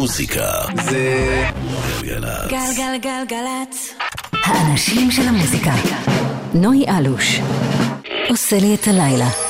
המוזיקה זה גלגלצ. גלגלגלגלצ. האנשים של המוזיקה. נוי אלוש. עושה לי את הלילה.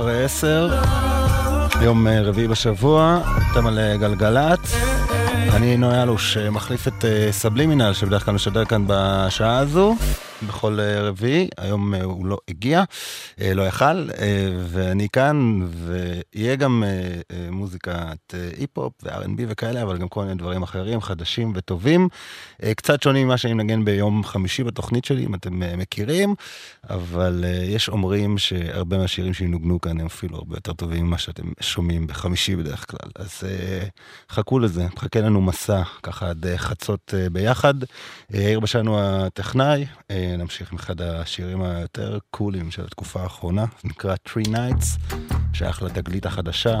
אחרי עשר, יום אה, רביעי בשבוע, אתם על אה, גלגלצ. אני נוי אלוש, מחליף את אה, סבלימינל, שבדרך כלל משדר כאן בשעה הזו, בכל רביעי. היום הוא לא הגיע, לא יכל, ואני כאן, ויהיה גם מוזיקת אה, היפ-הופ ו-R&B וכאלה, אבל גם כל מיני דברים אחרים, חדשים וטובים. אה, קצת שונים ממה שאני מנגן ביום חמישי בתוכנית שלי, אם אתם אה, מכירים, אבל אה, יש אומרים שהרבה מהשירים שנוגנו כאן הם אפילו הרבה יותר טובים ממה שאתם שומעים בחמישי בדרך כלל. אז אה, חכו לזה, מחכה לנו מסע ככה עד אה, חצות אה, ביחד. אה, יאיר בשן הטכנאי, אה, נמשיך עם אחד השירים היותר קולים של התקופה האחרונה, נקרא Three Nights, שייך לתגלית החדשה,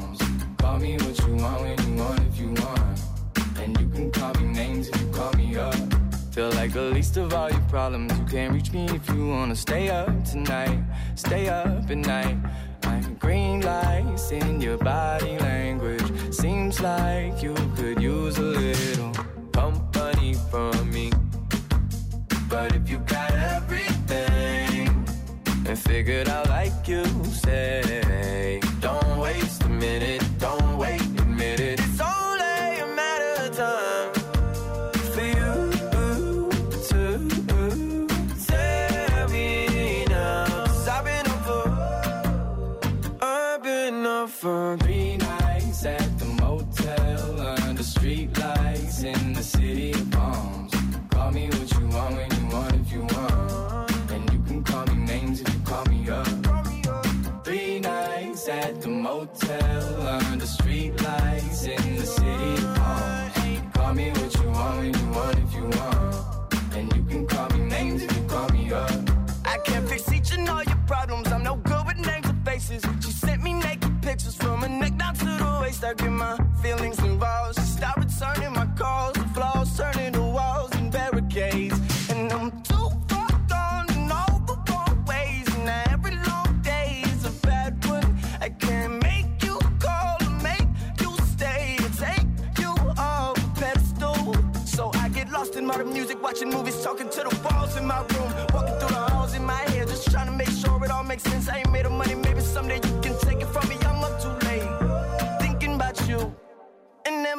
Me what you want when you want if you want. And you can call me names if you call me up. Feel like the least of all your problems. You can't reach me if you wanna stay up tonight. Stay up at night. Like green lights in your body language. Seems like you could use a little company from me. But if you got everything and figured out like you say, stuck in my feelings involved.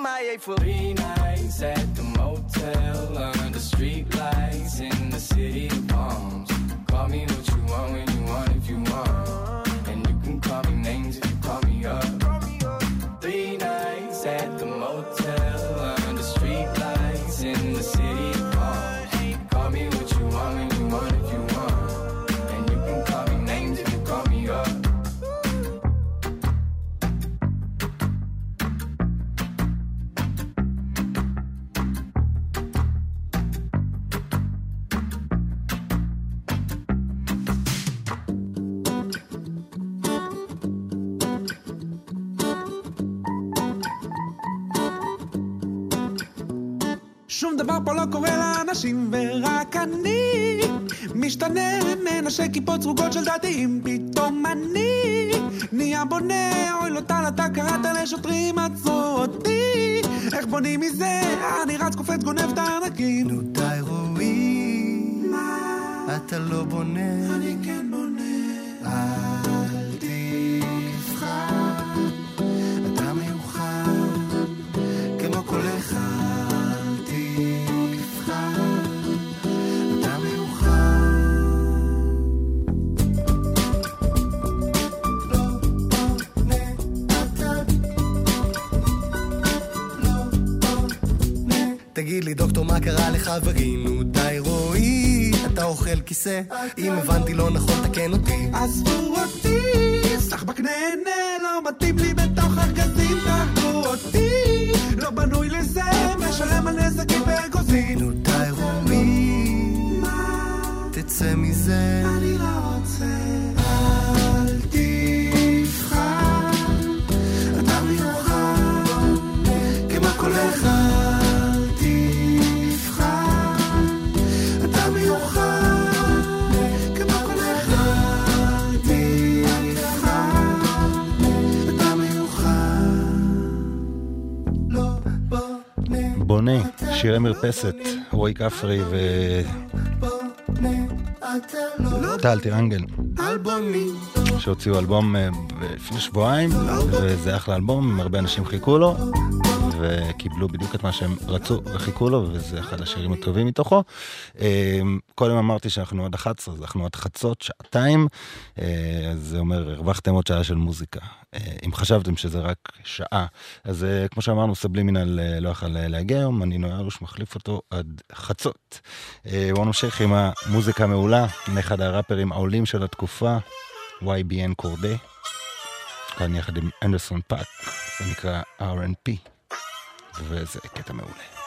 MIA for three nights at the motel under street lights in the city of palms. Call me what you want פה לא קורה לאנשים ורק אני משתנה מנשק כיפות סרוגות של דתיים. פתאום אני נהיה בונה אוי לא טל אתה קראת לשוטרים עצרו אותי איך בונים מזה? אני רץ קופץ גונב את הענקים. נו די רועי, אתה לא בונה, אני כן בונה. אל תבחר, תגיד לי דוקטור מה קרה לחברי נו די רועי. אתה אוכל כיסא? אם הבנתי לא נכון תקן אותי. עזבו אותי, סחבק נהנה, לא מתאים לי בתוך ארגזים, תהרגו אותי, לא בנוי לזה, משלם על נזקים ואגוזים. בונה שירי מרפסת, רועי כפרי לא וטל טירנגל, שהוציאו אלבום אה, לפני שבועיים, וזה אחלה אלבום, הרבה אנשים חיכו לו, וקיבלו בדיוק את מה שהם רצו וחיכו לו, וזה אחד השירים הטובים מתוכו. אה, קודם אמרתי שאנחנו עד 11, אז אנחנו עד חצות, שעתיים, אה, אז זה אומר, הרווחתם עוד שעה של מוזיקה. אה, אם חשבתם שזה רק שעה. אז אה, כמו שאמרנו, סבלימינל אה, לא יכל להגיע היום, אני נויה אלוש מחליף אותו עד חצות. בואו נמשיך עם המוזיקה המעולה, מאחד הראפרים העולים של התקופה, YBN קורדה, כאן יחד עם אנדרסון פאק, זה נקרא R&P, וזה קטע מעולה.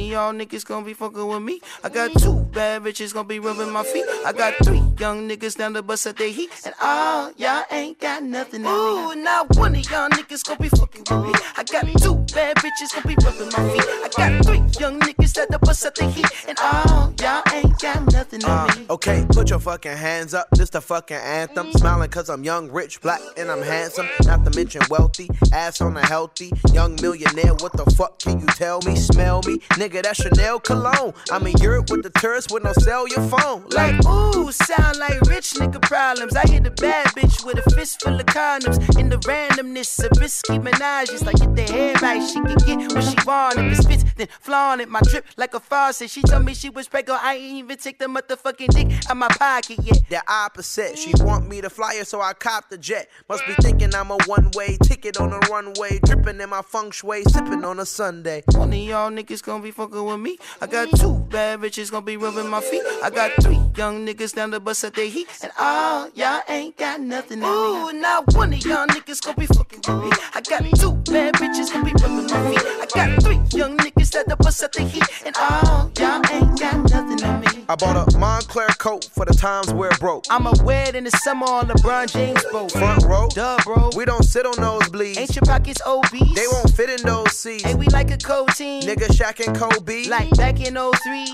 One of y'all niggas gonna be fucking with me. I got two bad bitches gonna be rubbing my feet. I got three young niggas down the bus at their heat. And all y'all ain't got nothing on me. Ooh, now one of y'all niggas gonna be fucking with me. I got two bad bitches gonna be rubbing my feet. I got three young niggas at the bus at their heat. And all y'all ain't got nothing on me. Okay, put your fucking hands up. This the fucking anthem. Smiling cause I'm young, rich, black, and I'm handsome. Not to mention wealthy. Ass on a healthy. Young millionaire. What the fuck can you tell me? Smell me? Nigga, that's Chanel cologne. I'm in Europe with the tourists with no cell your phone. Like, ooh, sound like rich nigga problems. I hit a bad bitch with a fist full of condoms. In the randomness of risky menages. Like, get the head right, she can get what she want. If it spits, then flaunt it. My drip like a faucet. She told me she was pregnant. I ain't even take the motherfucking dick out my pocket yet. The opposite. She want me to fly her, so I cop the jet. Must be thinking I'm a one-way ticket on a runway. Dripping in my feng shui, sipping on a Sunday. One of y'all niggas gonna be fucking with me. I got two bad bitches gonna be rubbing my feet. I got three young niggas down the bus at their heat. And all y'all ain't got nothing on me. Ooh, now one of y'all niggas gonna be fucking with me. I got two bad bitches gonna be rubbing my feet. I got three young niggas at the bus at their heat. And all y'all ain't got nothing on me. I bought a Moncler coat for the times where it broke. I'ma wear it in the summer on LeBron James boat. Front row, Duh, bro. we don't sit on nosebleeds. Ain't your pockets obese? They won't fit in those seats. Ain't we like a cold team? Nigga Shaq and Kobe. Like back in 03.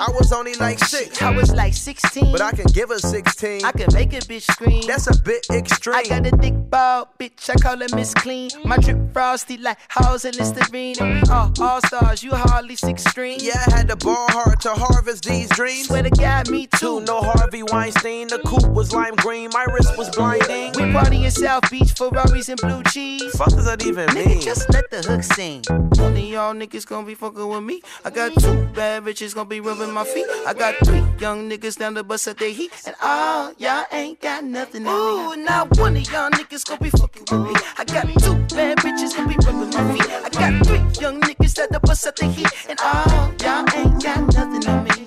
I was only like six, I was like 16. but I can give her 16. I can make a bitch scream. That's a bit extreme. I got a thick ball, bitch. I call her Miss Clean. My drip frosty like house and Listerine. We all stars. You hardly six string. yeah, I had to ball hard to harvest these dreams. Swear to God, me too. no Harvey Weinstein. The coupe was lime green. My wrist was blinding. We party in South Beach, Ferraris and blue cheese. Fuck does that even Nigga, mean? just let the hook sing. None of y'all niggas gonna be fucking with me. I got two bad bitches gonna be rubbing my feet. I got three young niggas down the bus at their heat. And all y'all ain't got nothing. Ooh, not one of y'all niggas gonna be fucking with me. I got two bad bitches gonna be rubbing my feet. I got three young niggas at the bus at their heat. And all y'all ain't got nothing on me.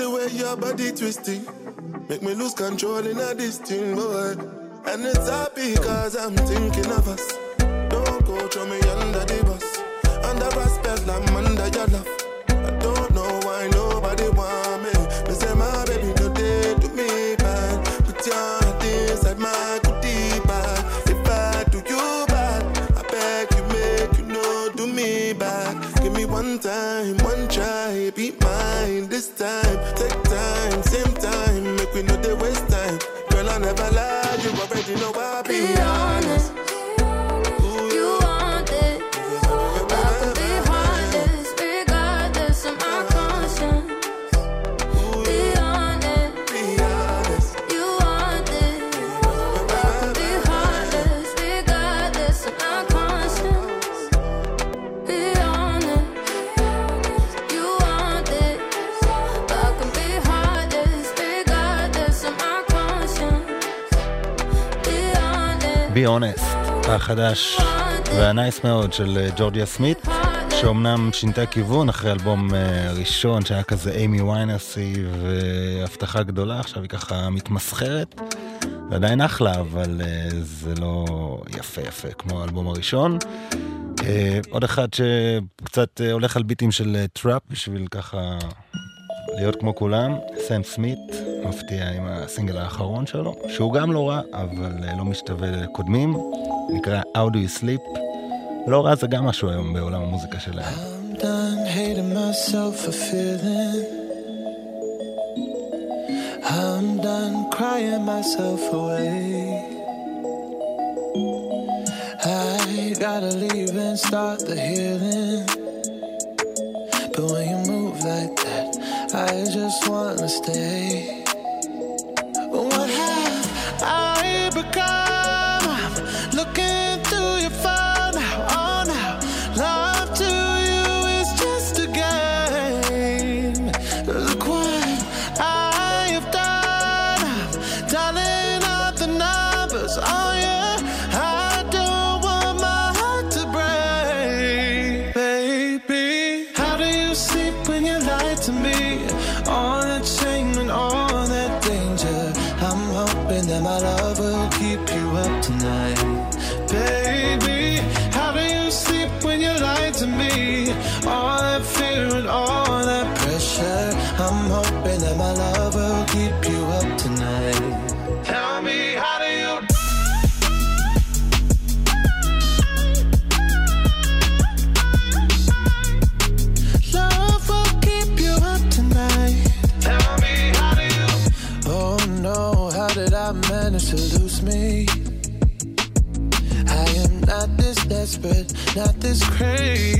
the way your body twisting. Make me lose control in a this thing, boy. And it's happy cause I'm thinking of us. Don't go throw me under the bus. Under spell, I'm under your love This time. Take time, same time. Make we know they waste time. Girl I never lie You already know I be Be honest, you honest. בי אונסט, החדש והנייס מאוד של אה, ג'ורג'יה סמית, שאומנם שינתה כיוון אחרי אלבום אה, ראשון שהיה כזה אימי ויינרסי והבטחה גדולה, עכשיו היא ככה מתמסחרת. זה עדיין אחלה, אבל אה, זה לא יפה יפה כמו האלבום הראשון. עוד אחד שקצת הולך על ביטים של טראפ בשביל ככה להיות כמו כולם, סם סמית מפתיע עם הסינגל האחרון שלו, שהוא גם לא רע, אבל אה, לא משתווה לקודמים, נקרא How Do You Sleep. לא רע זה גם משהו היום בעולם המוזיקה שלהם. I'm done crying myself away. I gotta leave and start the healing. But when I just wanna stay. What have I become? not this crazy.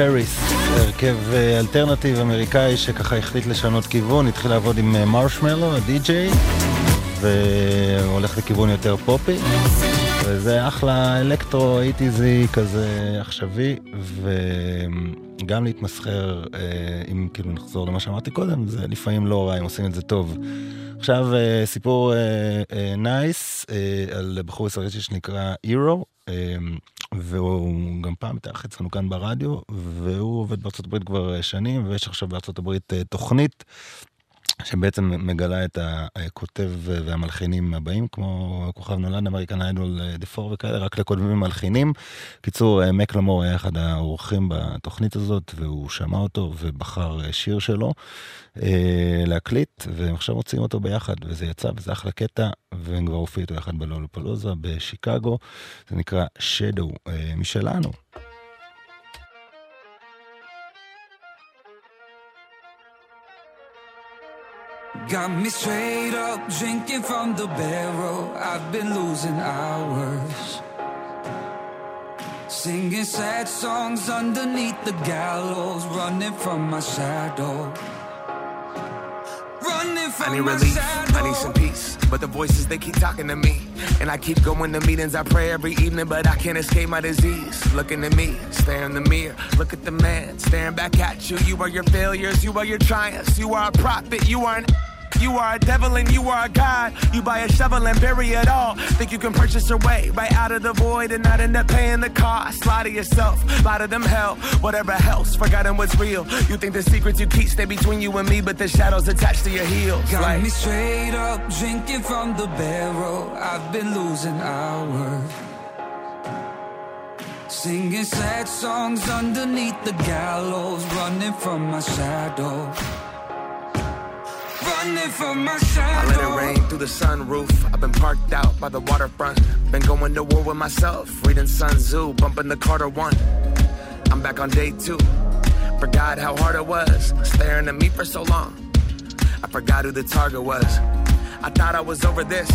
פריס, הרכב אה, אלטרנטיב אמריקאי שככה החליט לשנות כיוון, התחיל לעבוד עם מרשמלו, הדי-ג'יי, והולך לכיוון יותר פופי. וזה אחלה אלקטרו איטיזי כזה עכשווי, וגם להתמסחר, אה, אם כאילו נחזור למה שאמרתי קודם, זה לפעמים לא רע אם עושים את זה טוב. עכשיו אה, סיפור נייס על בחור ישראלי שנקרא אירו, והוא גם פעם התארח אצלנו כאן ברדיו, והוא עובד הברית כבר שנים, ויש עכשיו הברית uh, תוכנית שבעצם מגלה את הכותב והמלחינים הבאים, כמו כוכב נולד, אמריקן איידול דה פור וכאלה, רק לכותבים ומלחינים. קיצור, מקלמור היה אחד האורחים בתוכנית הזאת, והוא שמע אותו ובחר שיר שלו אה, להקליט, והם עכשיו מוציאים אותו ביחד, וזה יצא, וזה אחלה קטע, והם כבר הופיעו איתו יחד בלולופלוזה בשיקגו, זה נקרא אה, משלנו. Got me straight up drinking from the barrel. I've been losing hours. Singing sad songs underneath the gallows, running from my shadow. Running from I need relief, shadow. I need some peace. But the voices, they keep talking to me. And I keep going to meetings, I pray every evening, but I can't escape my disease. Looking at me, stare in the mirror, look at the man, staring back at you. You are your failures, you are your triumphs, you are a prophet, you are an. You are a devil and you are a god. You buy a shovel and bury it all. Think you can purchase your way right out of the void and not end up paying the cost. Lie to yourself, lie to them hell, whatever else. Forgotten what's real. You think the secrets you keep stay between you and me, but the shadows attached to your heels. Got Like- me straight up drinking from the barrel. I've been losing hours. Singing sad songs underneath the gallows, running from my shadow. Running my I let it rain through the sunroof. I've been parked out by the waterfront. Been going to war with myself. Reading Sun Tzu, bumping the Carter one. I'm back on day two. Forgot how hard it was staring at me for so long. I forgot who the target was. I thought I was over this.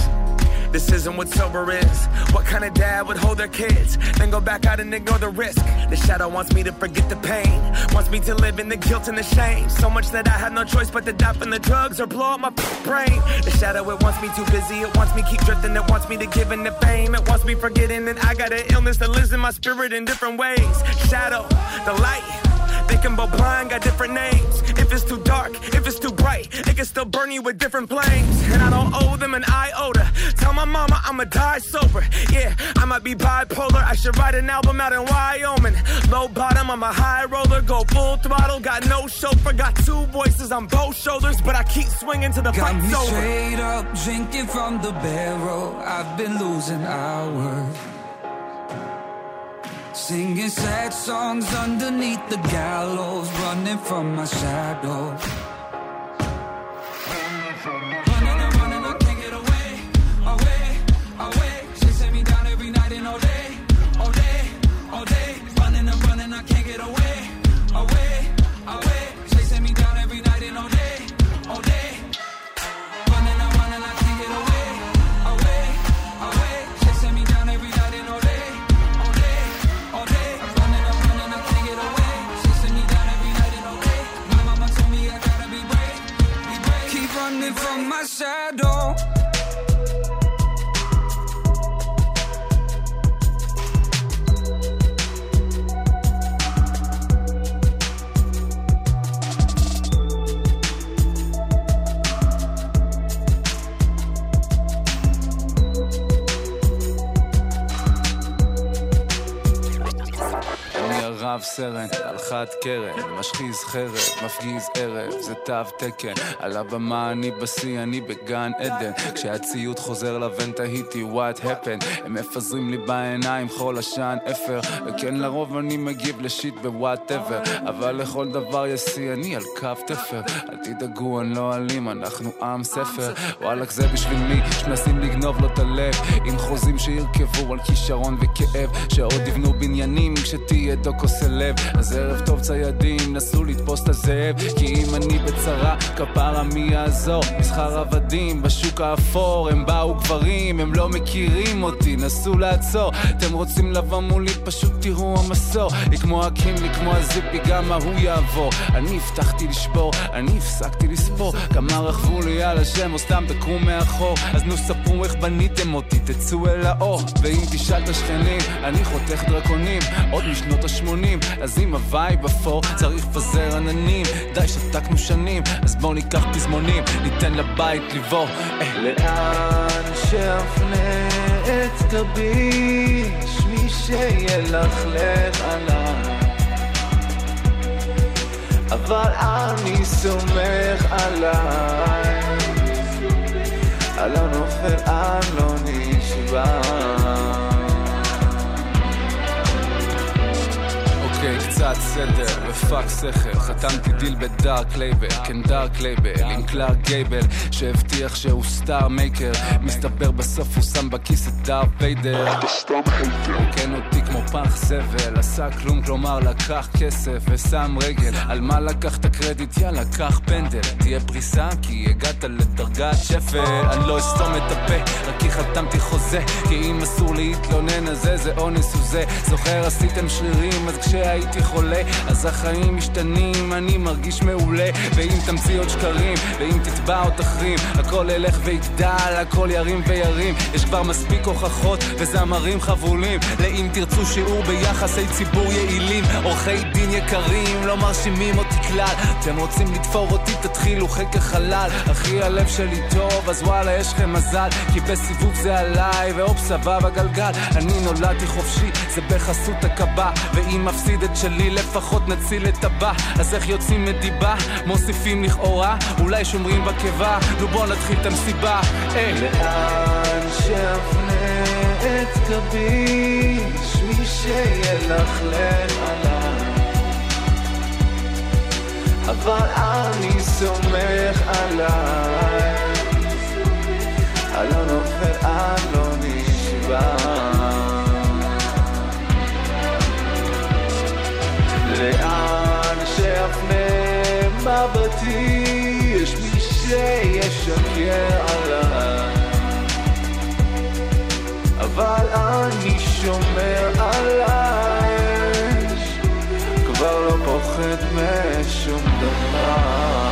This isn't what sober is. What kind of dad would hold their kids, then go back out and ignore the risk? The shadow wants me to forget the pain, wants me to live in the guilt and the shame. So much that I had no choice but to die from the drugs or blow up my brain. The shadow, it wants me too busy, it wants me keep drifting, it wants me to give in the fame, it wants me forgetting that I got an illness that lives in my spirit in different ways. Shadow, the light. They can both blind, got different names. If it's too dark, if it's too bright, it can still burn you with different flames. And I don't owe them an iota. Tell my mama I'ma die sober. Yeah, I might be bipolar. I should write an album out in Wyoming. Low bottom, I'm a high roller. Go full throttle, got no chauffeur. Got two voices on both shoulders, but I keep swinging to the Got me over. straight up drinking from the barrel. I've been losing hours. Singing sad songs underneath the gallows, running from my shadow. Running and running, I can't get away, away, away. Chasing me down every night and all day, all day, all day. Running and running, I can't get away, shadow. הרב סרן, על חד קרן, משחיז חרב, מפגיז ערב, זה תו תקן. על הבמה אני בשיא, אני בגן עדן. כשהציוד חוזר לבן תהיתי what happened. הם מפזרים לי בעיניים חול עשן אפר. וכן לרוב אני מגיב לשיט בוואטאבר. אבל לכל דבר יש שיא, אני על קו תפר. אל תדאגו, אני לא אלים, אנחנו עם ספר. וואלכ זה בשביל מי שמנסים לגנוב לו את הלב. עם חוזים שירכבו על כישרון וכאב. שעוד יבנו בניינים כשתהיה דוקו. הלב. אז ערב טוב ציידים, נסו לתפוס את הזאב, כי אם אני בצרה, כפרה מי יעזור? מסחר עבדים בשוק האפור, הם באו גברים, הם לא מכירים אותי, נסו לעצור. אתם רוצים לבוא מולי, פשוט תראו המסור. היא כמו הקינלי, כמו הזיפי, גם ההוא יעבור. אני הבטחתי לשבור, אני הפסקתי לספור. כמה רכבו לי על השם, או סתם תקרו מאחור. אז נו ספרו איך בניתם אותי, תצאו אל האור. ואם תשאל את השכנים, אני חותך דרקונים, עוד משנות ה-80. אז אם הווייב אפור, צריך לפזר עננים. די, שתקנו שנים, אז בואו ניקח פזמונים, ניתן לבית לבוא. אה. לאן שאפנה את גבי, שמי שילכלך עליי. אבל אני סומך עליי, אני לא נופל, אני לא נשבע. קצת סדר ופאק שכל. חתמתי דיל בדארק לייבל, כן דארק לייבל עם קלארק גייבל שהבטיח שהוא סטאר מייקר. מסתבר בסוף הוא שם בכיס את דארט ויידר. כן אותי כמו פח זבל עשה כלום כלומר לקח כסף ושם רגל. על מה לקח את הקרדיט? יאללה קח פנדל. תהיה פריסה כי הגעת לדרגת שפל. אני לא אסתום את הפה רק כי חתמתי חוזה. כי אם אסור להתלונן אז איזה אונס הוא זה? זוכר עשיתם שרירים אז כשהייתי חולה אז החיים משתנים אני מרגיש מעולה. ואם תמציא עוד שקרים ואם תתבע עוד תחרים הכל ילך ויגדל הכל ירים וירים. יש כבר מספיק הוכחות וזמרים חבולים. לאם תרצו שיעור ביחסי ציבור יעילים עורכי דין יקרים לא מרשימים אותי כלל. אתם רוצים לתפור אותי תתחילו חקר חלל. אחי הלב שלי טוב אז וואלה יש לכם מזל. כי בסיבוב זה עליי והופ סבבה גלגל. אני נולדתי חופשי זה בחסות הקב"א ואם מפסיד את שלי לפחות נציל את הבא אז איך יוצאים מדיבה? מוסיפים לכאורה אולי שומרים בקיבה נו בוא נתחיל את המסיבה היי לאן שאפנה את גבי, שמי שילכלך עליי. אבל אני סומך עליי, אני לא נופל, אני לא נשבע. מבטי, יש מי שישקר עליי. אבל אני שומר על האש, כבר לא פוחד משום דבר.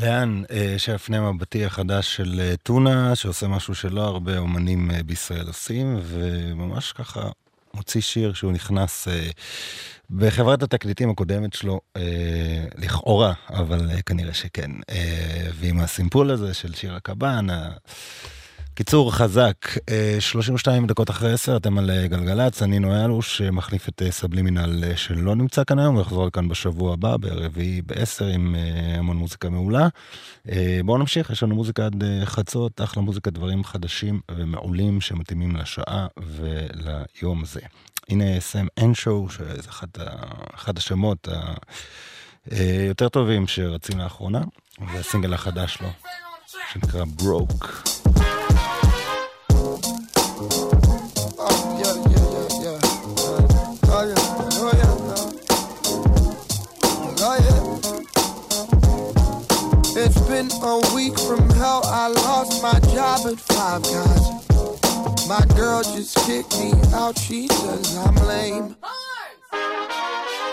לאן אה, שהפנה מבטי החדש של אה, טונה, שעושה משהו שלא הרבה אומנים אה, בישראל עושים, וממש ככה מוציא שיר שהוא נכנס אה, בחברת התקליטים הקודמת שלו, אה, לכאורה, אבל אה, כנראה שכן. אה, ועם הסימפול הזה של שיר הקב"ן, קיצור חזק, 32 דקות אחרי 10, אתם על גלגלצ, אני נויה אלוש, מחליף את סבלימינל שלא נמצא כאן היום, הוא יחזור לכאן בשבוע הבא, ברביעי ב-10 עם המון מוזיקה מעולה. בואו נמשיך, יש לנו מוזיקה עד חצות, אחלה מוזיקה, דברים חדשים ומעולים שמתאימים לשעה וליום הזה. הנה סם אנשו, שזה אחד, אחד השמות היותר טובים שרצים לאחרונה, והסינגל החדש לו, שנקרא ברוק. Been a week from hell. I lost my job at Five Guys. My girl just kicked me out. She says I'm lame.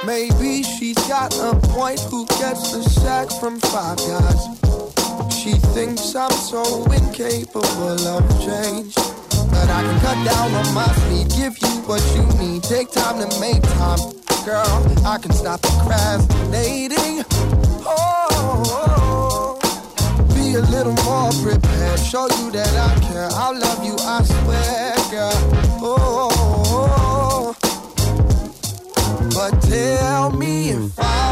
Maybe she's got a point. Who gets the sack from Five Guys? She thinks I'm so incapable of change. But I can cut down on my speed, give you what you need. Take time to make time. girl. I can stop procrastinating. Oh, be a little more prepared. Show you that I care. I'll love you, I swear, girl. Oh, oh, oh. but tell me if I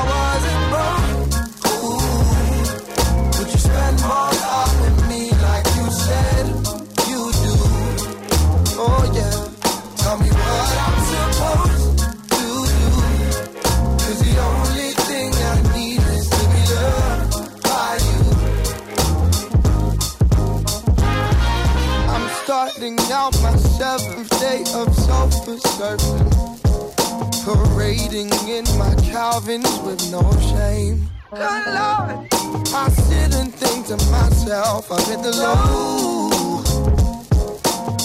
starting out my seventh day of sofa surfing. Parading in my Calvins with no shame. Good Lord. I sit and think to myself, I've hit the low.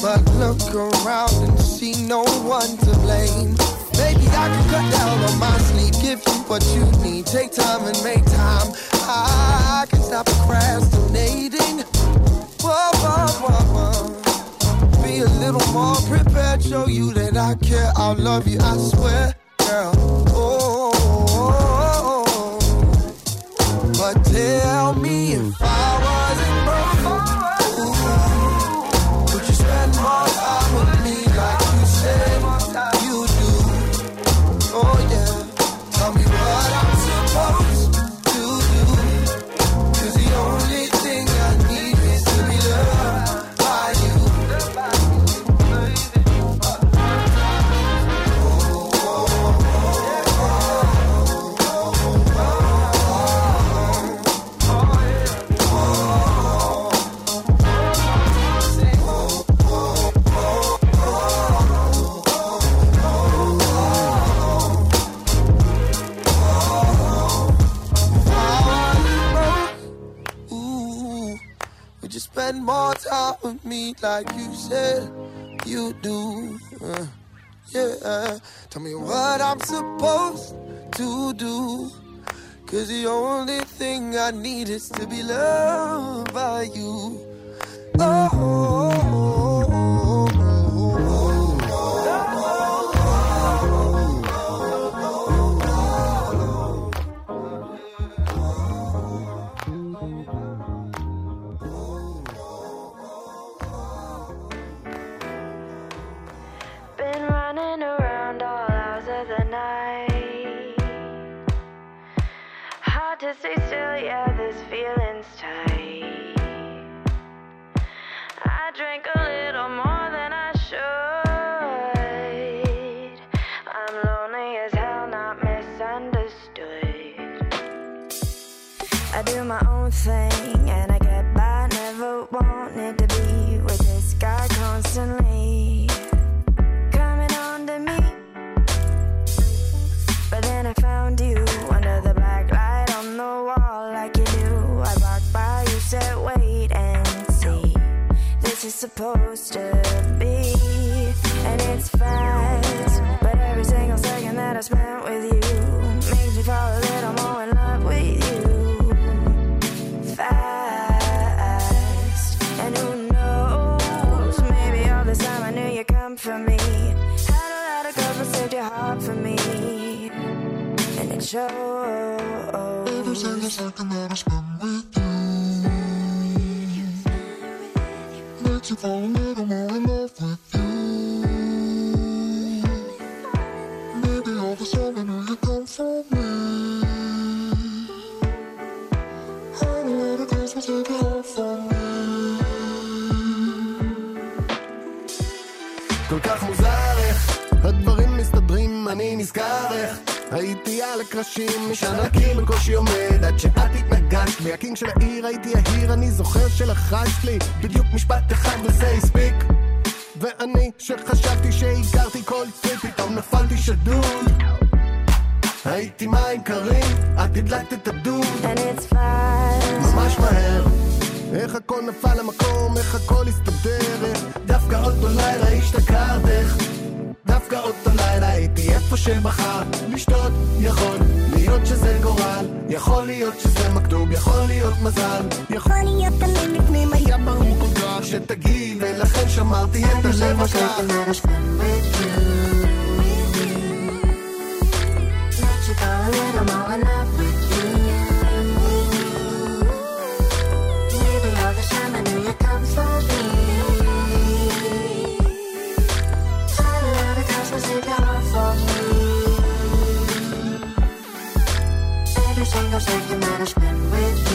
But look around and see no one to blame. Maybe I can cut down on my sleep, give you what you need. Take time and make time. I can stop procrastinating. Whoa, whoa, whoa, whoa. A little more prepared, show you that I care. I'll love you, I swear, girl. Oh, oh, oh, oh but tell me more time with me like you said you do? Uh, yeah, tell me what I'm supposed to do. Cause the only thing I need is to be loved by you. Been to stay still, yeah, this feeling's supposed to be, and it's fast. But every single second that I spent with you makes me fall a little more in love with you. Fast, and who knows? Maybe all this time I knew you'd come for me. Had a lot of girls, but saved your heart for me, and it shows. Every single second that I spend with you כל כך מוזר איך הדברים מסתדרים, אני נזכר איך הייתי על הקרשים, משנקים בקושי עומד עד שאת התנגדת לי, הקינג של העיר הייתי יהיר, אני זוכר שלחשת לי. בדיוק משפט אחד וזה הספיק. ואני שחשבתי שהכרתי כל טריפ, פתאום נפלתי שדוד. הייתי מים קרים, את הדלקת את הדוד ממש מהר. איך הכל נפל למקום, איך הכל הסתדר, דווקא אותו לילה השתכרתך. דווקא אותו לילה הייתי איפה שבחרת לשתות, יכול להיות שזה גורל יכול להיות שזה מכתוב, יכול להיות מזל יכול להיות תמיד בפנים היה ברור כל כך שתגיעי ולכן שמרתי את הלב הקר a little more in love with you. Maybe all the time I knew you come for me. Every single second that I spend with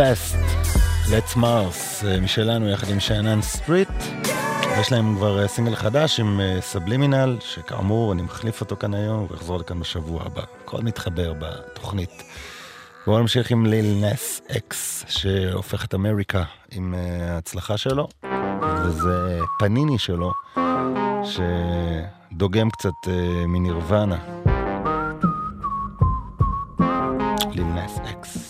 פסט, Let's Mars, אה, משלנו יחד עם שאנן סטריט. יש להם כבר אה, סינגל חדש עם אה, סבלימינל, שכאמור אני מחליף אותו כאן היום ואחזור לכאן בשבוע הבא. הכל מתחבר בתוכנית. בואו נמשיך עם ליל נס אקס, שהופך את אמריקה עם אה, ההצלחה שלו, וזה פניני שלו, שדוגם קצת אה, מנירוונה. ליל נס אקס.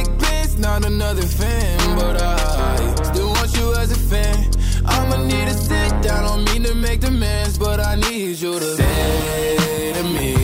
not another fan. But I still want you as a fan. I'ma need to sit down, don't mean to make demands, but I need you to say to me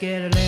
Well,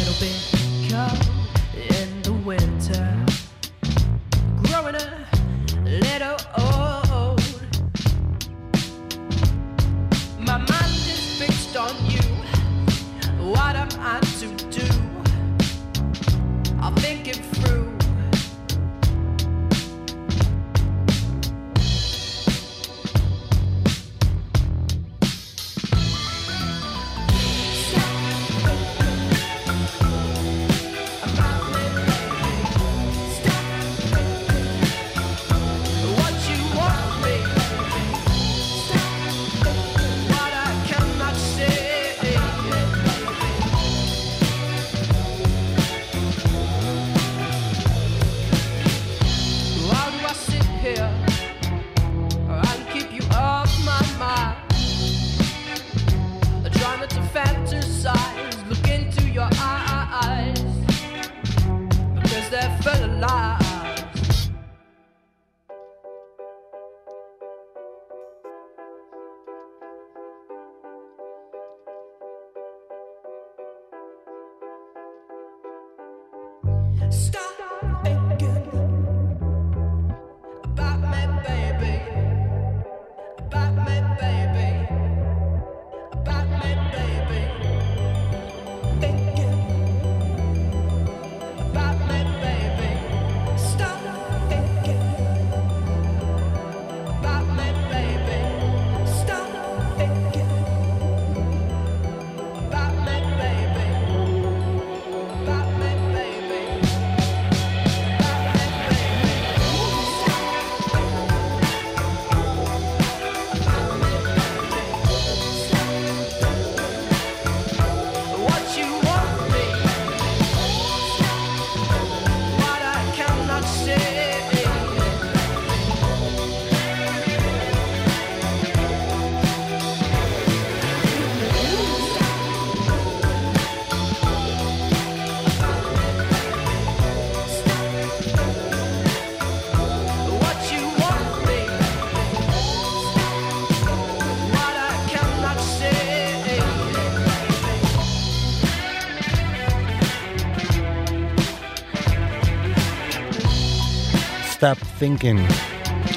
Thinking.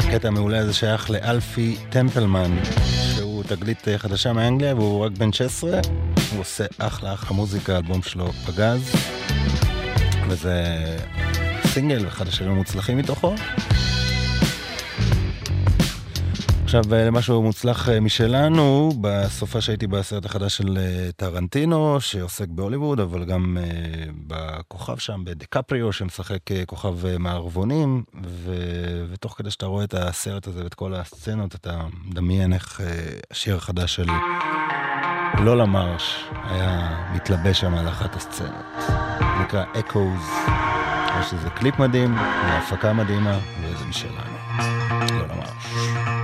הקטע המעולה הזה שייך לאלפי טמפלמן, שהוא תגלית אה, חדשה מאנגליה והוא רק בן 16. הוא עושה אחלה אחלה מוזיקה, האלבום שלו פגז. וזה סינגל, אחד השירים המוצלחים מתוכו. עכשיו אה, למשהו מוצלח אה, משלנו, בסופה שהייתי בסרט החדש של אה, טרנטינו, שעוסק בהוליווד, אבל גם בכוכב שם, בדקפריו, שמשחק כוכב מערבונים, ו... ותוך כדי שאתה רואה את הסרט הזה ואת כל הסצנות, אתה מדמיין איך השיר החדש של לולה מרש היה מתלבש שם על אחת הסצנות. נקרא Echoes, יש לזה קליפ מדהים, והפקה מדהימה, וזה משלנו. לולה מרש.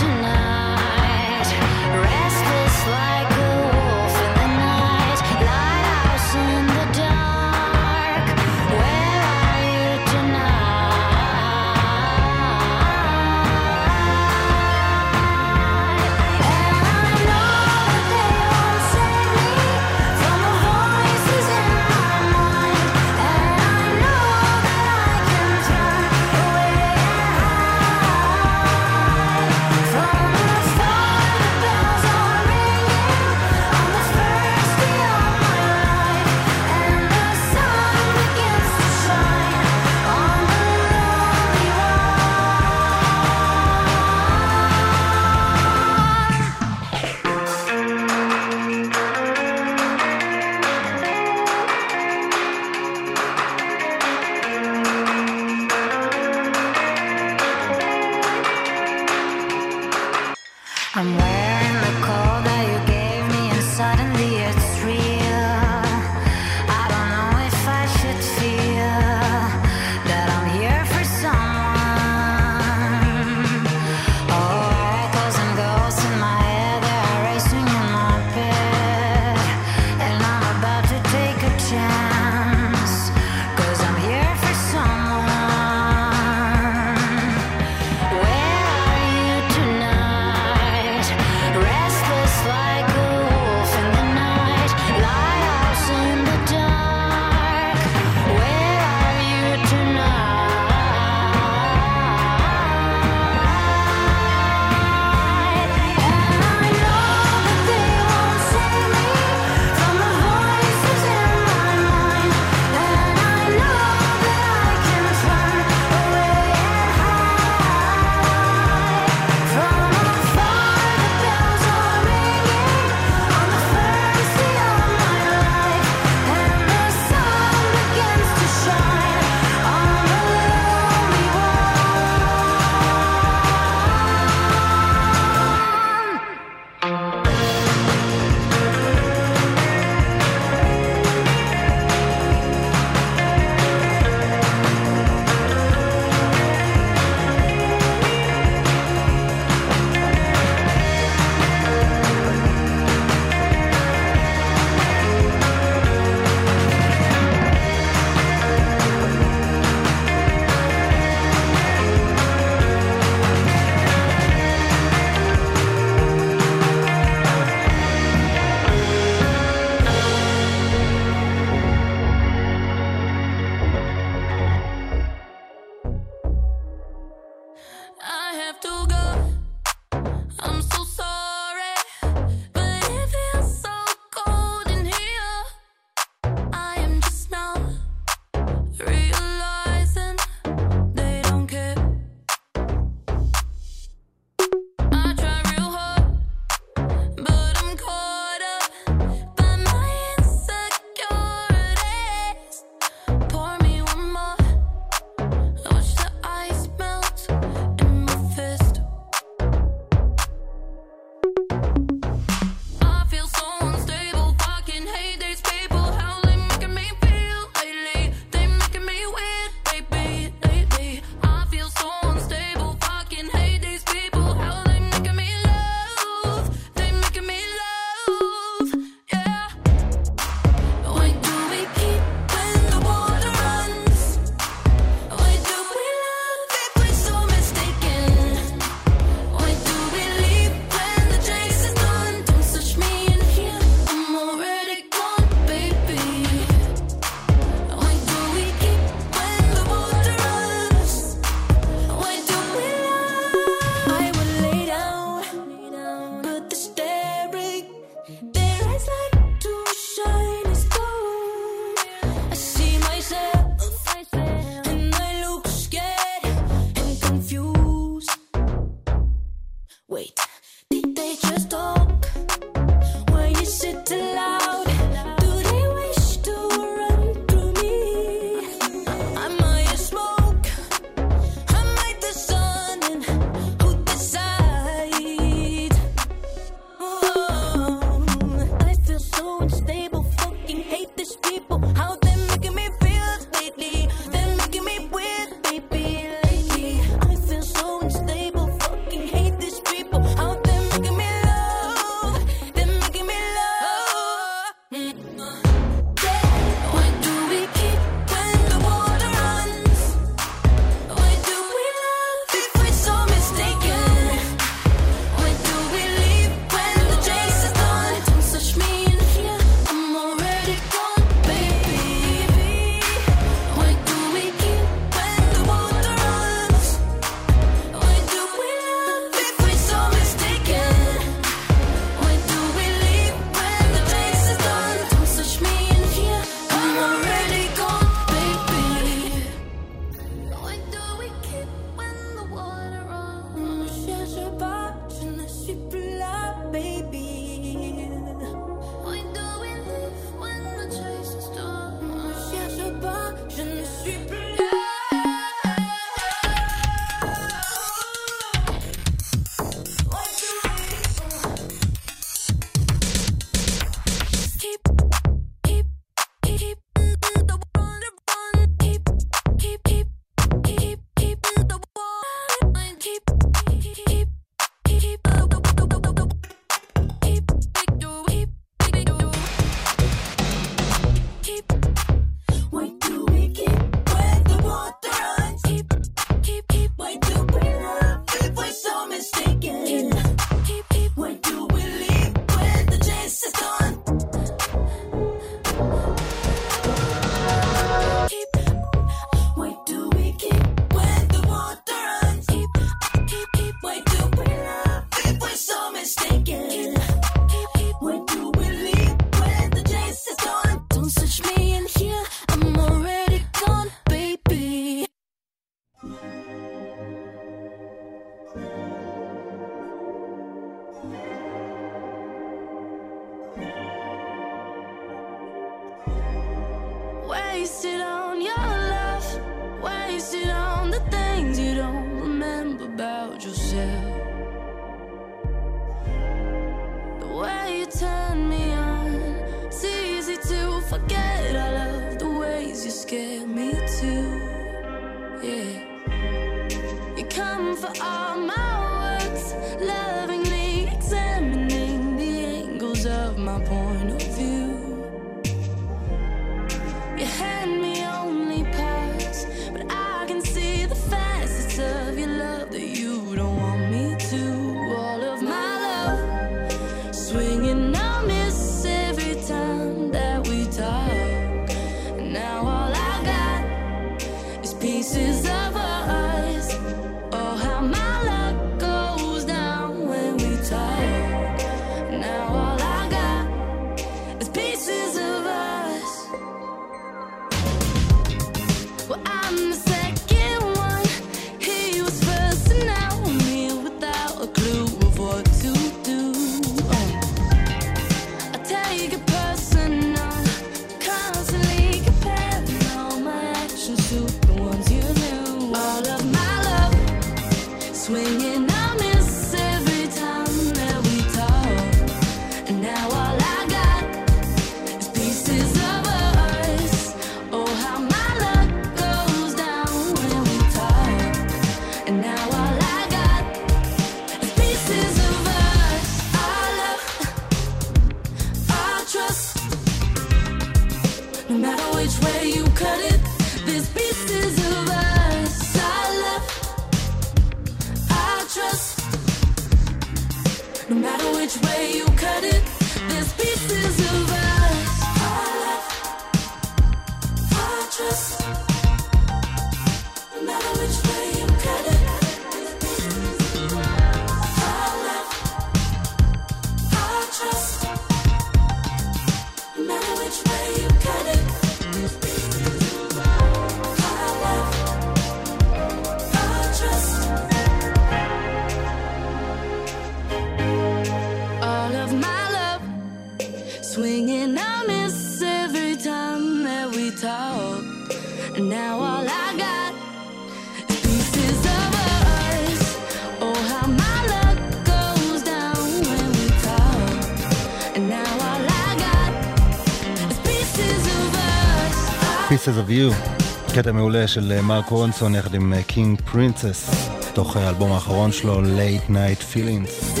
הקטע המעולה של אה, מרק רונסון יחד עם אה, קינג פרינצס, תוך אה, האלבום האחרון שלו, Late Night Feelings.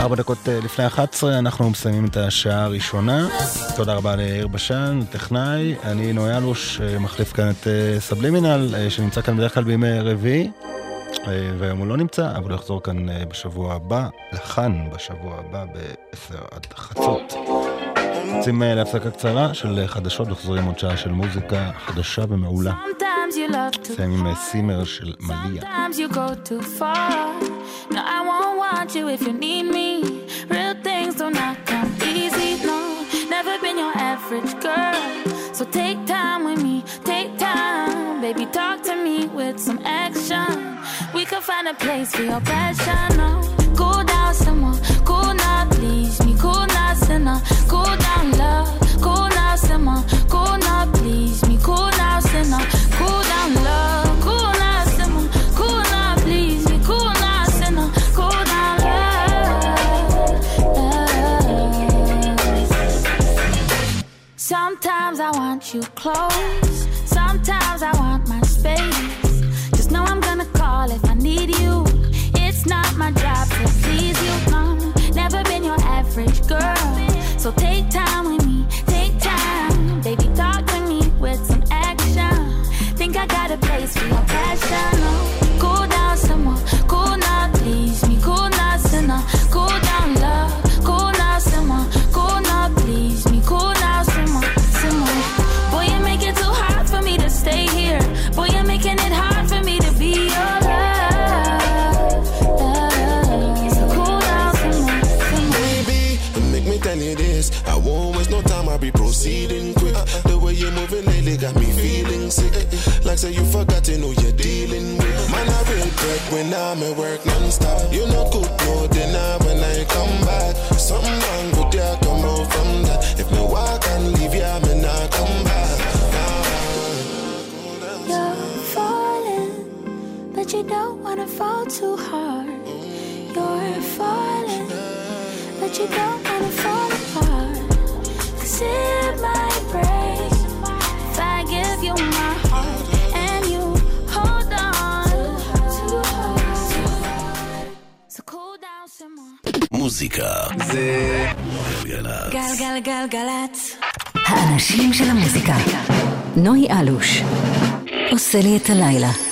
ארבע דקות לפני 11 אנחנו מסיימים את השעה הראשונה. תודה רבה ליאיר בשן, טכנאי. אני נוי אלוש, מחליף כאן את סבלימינל, שנמצא כאן בדרך כלל בימי רביעי. והיום הוא לא נמצא, אבל הוא יחזור כאן בשבוע הבא, לכאן בשבוע הבא בעשר עד חצות. יוצאים להפסקה קצרה של חדשות וחוזרים עוד שעה של מוזיקה חדשה ומעולה. נסיים עם סימר של מליה. So take time with me, take time. Baby, talk to me with some action. We can find a place for your passion. No. Cool down some more, cool now, please me, cool now. simmer. Cool down, love. Cool now, simmer. Cool now, please me. Cool now, simmer. Cool down, love. Sometimes I want you close. Sometimes I want my space. Just know I'm gonna call if I need you. It's not my job dance, feel passion. say you forgotten who you're dealing with. Man, I real bread when I'm at work non-stop. You no cook no dinner when I come back. Something wrong with ya, come out from that. If me walk and leave ya, me not come back. Nah. You're falling, but you don't wanna fall too hard. You're falling, but you don't wanna fall apart. Cause it might break. מוזיקה זה גלגלצ. גלגלגלגלצ. האנשים של המוזיקה. נוי אלוש. עושה לי את הלילה.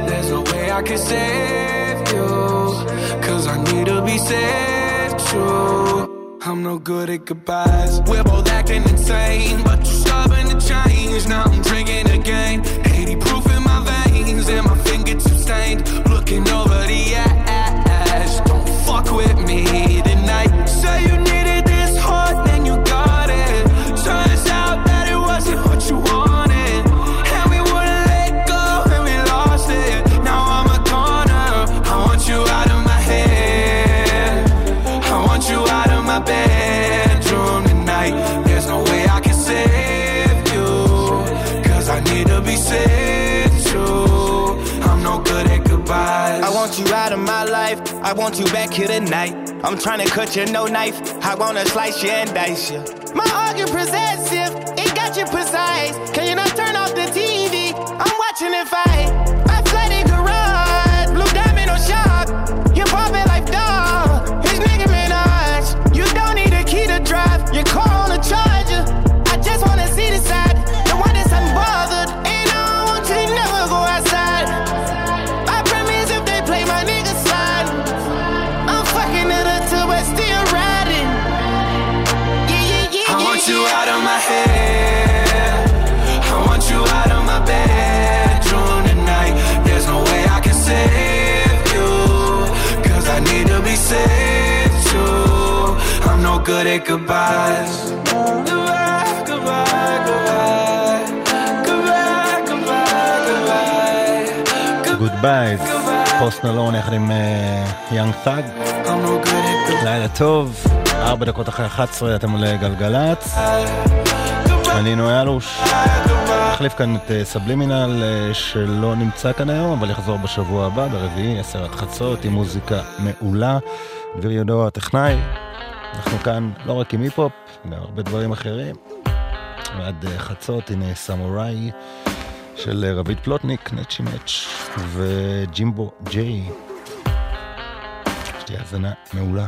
No way I can save you. Cause I need to be saved too. I'm no good at goodbyes. We're both acting insane, but you're stubborn to change. Now I'm drinking again. 80 proof in my veins, and my fingertips stained. Looking over the ash. Don't fuck with me tonight. Say you I want you back here tonight. I'm trying to cut you, no knife. I wanna slice you and dice you. My argument possessive, it got you precise. Can you not turn off the TV? I'm watching it fight. I flooded garage, blue diamond on shop. You pop it like dog. His nigga Minaj. You don't need a key to drive. Your car on a charger. At goodbyes. Goodbye, goodbye, goodbye. Goodbye, goodbye, goodbye. גוד בייז, פוסט נלון יחד עם יאנג טאג. לילה טוב, ארבע דקות אחרי 11 אתם עולה גלגלצ. אני נויה אלוש. מחליף כאן את אה, סבלימינל אה, שלא נמצא כאן היום, אבל יחזור בשבוע הבא, ברביעי, עשר עד חצות, עם מוזיקה מעולה. דביר יודו הטכנאי. אנחנו כאן לא רק עם היפ-הופ, גם הרבה דברים אחרים. ועד אה, חצות, הנה סמוראי של אה, רביד פלוטניק, נצ'י נץ' וג'ימבו ג'יי. שתהיה האזנה מעולה.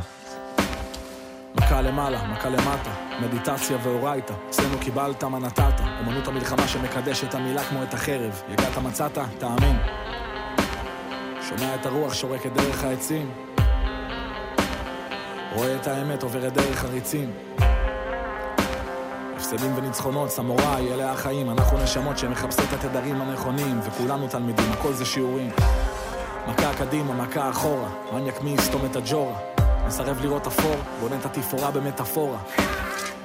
מכה למעלה, מכה למטה, מדיטציה ואורייתא, אצלנו קיבלת מה נתת, אמנות המלחמה שמקדש את המילה כמו את החרב, יגעת מצאת, תאמין. שומע את הרוח שורקת דרך העצים, רואה את האמת עוברת דרך הריצים. הפסדים וניצחונות, סמוראי, אלה החיים, אנחנו נשמות שמחפשות את התדרים הנכונים, וכולנו תלמידים, הכל זה שיעורים. מכה קדימה, מכה אחורה, מניאק מי יסתום את הג'ורה. מסרב לראות אפור, בונה את התפאורה במטאפורה.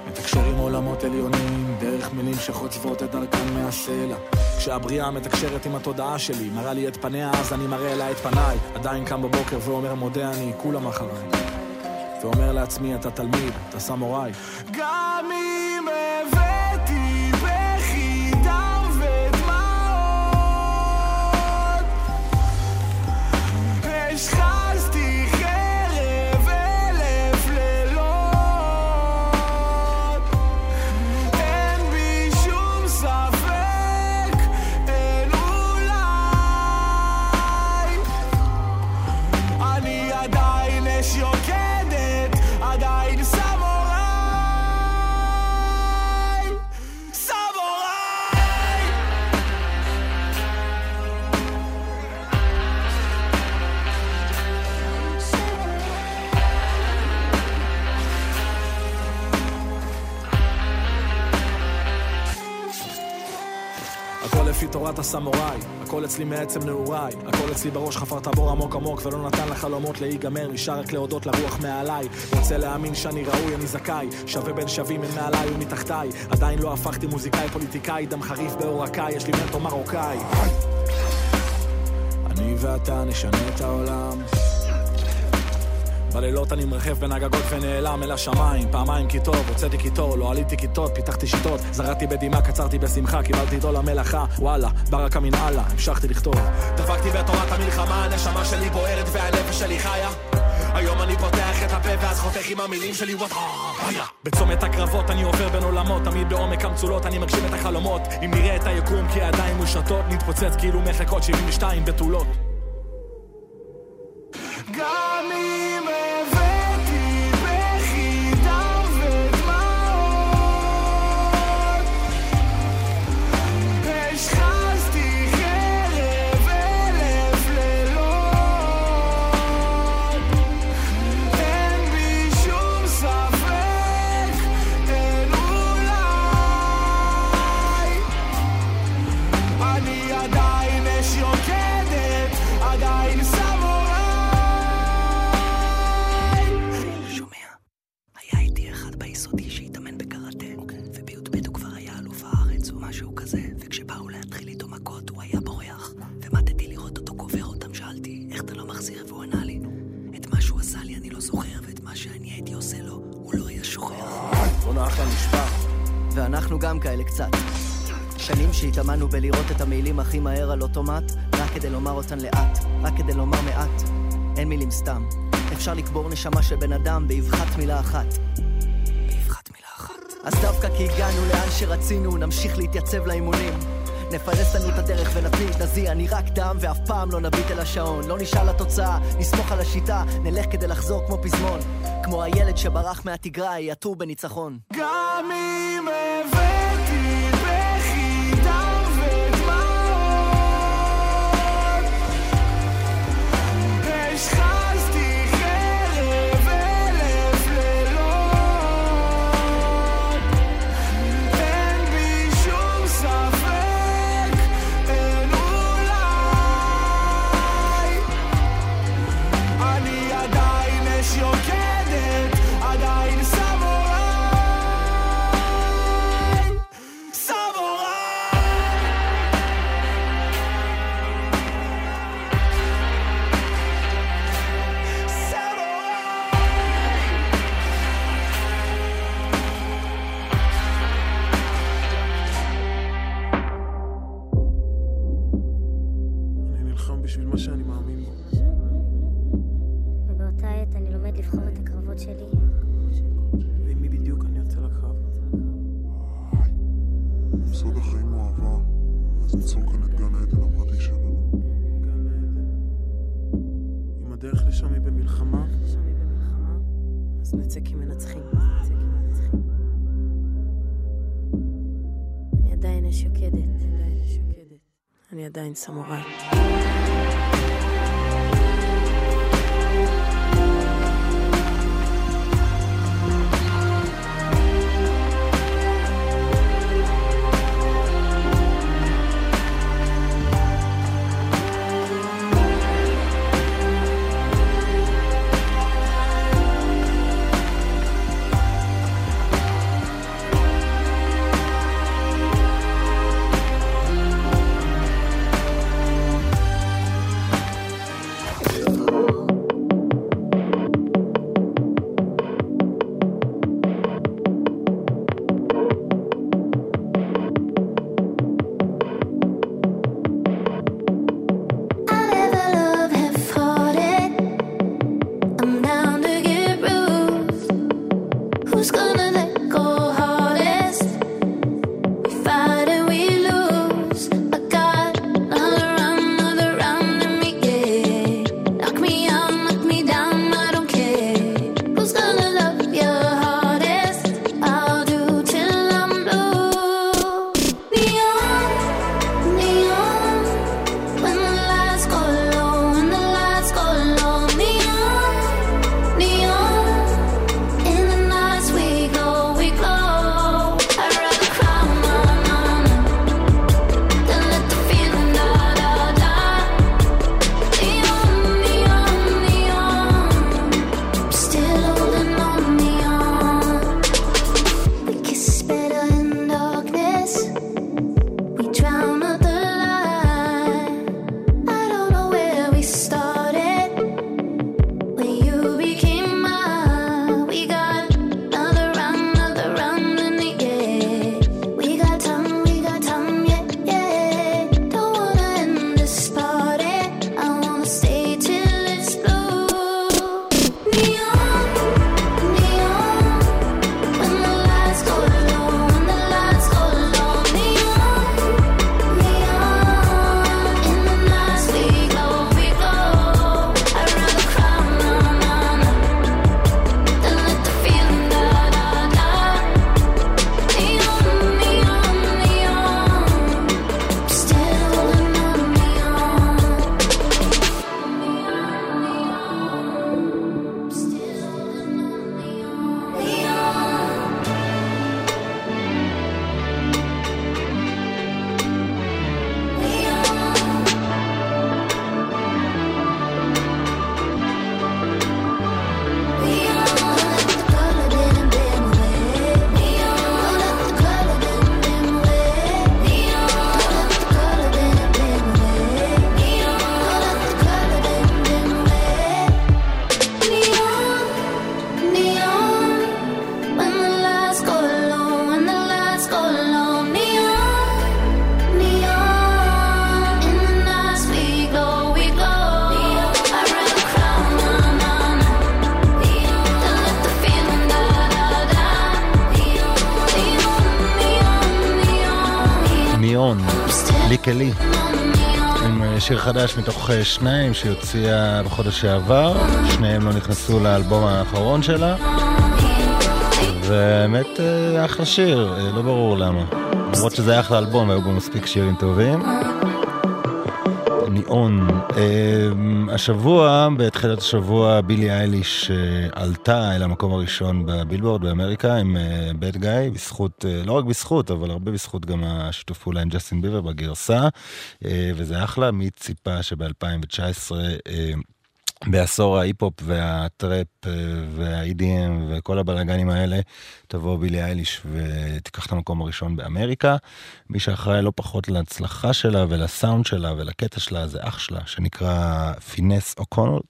מתקשר עם עולמות עליונים, דרך מילים שחוצבות את דרכן מהסלע. כשהבריאה מתקשרת עם התודעה שלי, מראה לי את פניה, אז אני מראה לה את פניי. עדיין קם בבוקר ואומר מודה אני, כולם אחריי. ואומר לעצמי, אתה תלמיד, אתה סמוראי. גם אם תורת הסמוראי הכל אצלי מעצם נעוריי. הכל אצלי בראש חפר תבור עמוק עמוק ולא נתן לחלומות להיגמר. נשאר רק להודות לרוח מעליי. רוצה להאמין שאני ראוי אני זכאי. שווה בין שווים אין מעליי ומתחתיי. עדיין לא הפכתי מוזיקאי פוליטיקאי. דם חריף בעורקיי יש לי מנטו מרוקאי. אני ואתה נשנה את העולם בלילות אני מרחב בין הגגות ונעלם אל השמיים. פעמיים כי טוב, הוצאתי קיטור, לא עליתי כיתות, פיתחתי שיטות. זרעתי בדמעה, קצרתי בשמחה, קיבלתי עיתו למלאכה. וואלה, ברקה מן אללה, המשכתי לכתוב. דבקתי בתורת המלחמה, הנשמה שלי בוערת והנפש שלי חיה. היום אני פותח את הפה ואז חותך עם המילים שלי וואט בצומת הקרבות אני עובר בין עולמות תמיד בעומק המצולות אני מגשים את החלומות. אם נראה את היקום כי הידיים מושטות נתפוצץ כאילו מחלקות 72 בתולות. גם אם ואנחנו גם כאלה קצת. שנים שהתאמנו בלראות את המילים הכי מהר על אוטומט, רק כדי לומר אותן לאט, רק כדי לומר מעט. אין מילים סתם. אפשר לקבור נשמה של בן אדם באבחת מילה אחת. באבחת מילה אחת. אז דווקא כי הגענו לאן שרצינו, נמשיך להתייצב לאימונים. נפלס לנו את הדרך הזי, אני רק דם ואף פעם לא נביט אל השעון. לא נשאל לתוצאה, נסמוך על השיטה, נלך כדי לחזור כמו פזמון. כמו הילד שברח מהתגרה, יעטור בניצחון. גם אם someone. כלי. עם אה, שיר חדש מתוך אה, שניים שהיא הוציאה בחודש שעבר, שניהם לא נכנסו לאלבום האחרון שלה. והאמת, אה, אחלה שיר, לא ברור למה. למרות שזה היה אחלה אלבום, היו בו מספיק שירים טובים. ניאון. Uh, השבוע, בתחילת השבוע, בילי אייליש uh, עלתה אל המקום הראשון בבילבורד באמריקה עם בד uh, גיא, בזכות, uh, לא רק בזכות, אבל הרבה בזכות גם השיתוף פעולה עם ג'סטין ביבר בגרסה, וזה אחלה, מי ציפה שב-2019... בעשור ההיפ-הופ והטראפ אה, וה-EDM וכל הבלאגנים האלה, תבוא בילי אייליש ותיקח את המקום הראשון באמריקה. מי שאחראי לא פחות להצלחה שלה ולסאונד שלה ולקטע שלה זה אח שלה, שנקרא פינס אוקונול.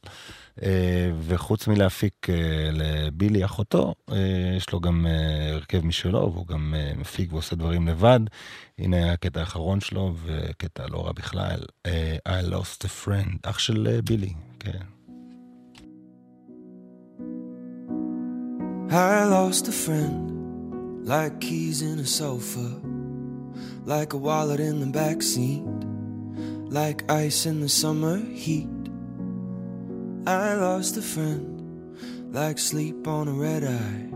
אה, וחוץ מלהפיק אה, לבילי אחותו, יש לו גם הרכב משלו, והוא גם מפיק ועושה דברים לבד. הנה הקטע האחרון שלו, וקטע לא רע בכלל, I lost a friend, אח של בילי, כן. I lost a friend, like keys in a sofa, like a wallet in the back seat, like ice in the summer heat. I lost a friend, like sleep on a red eye,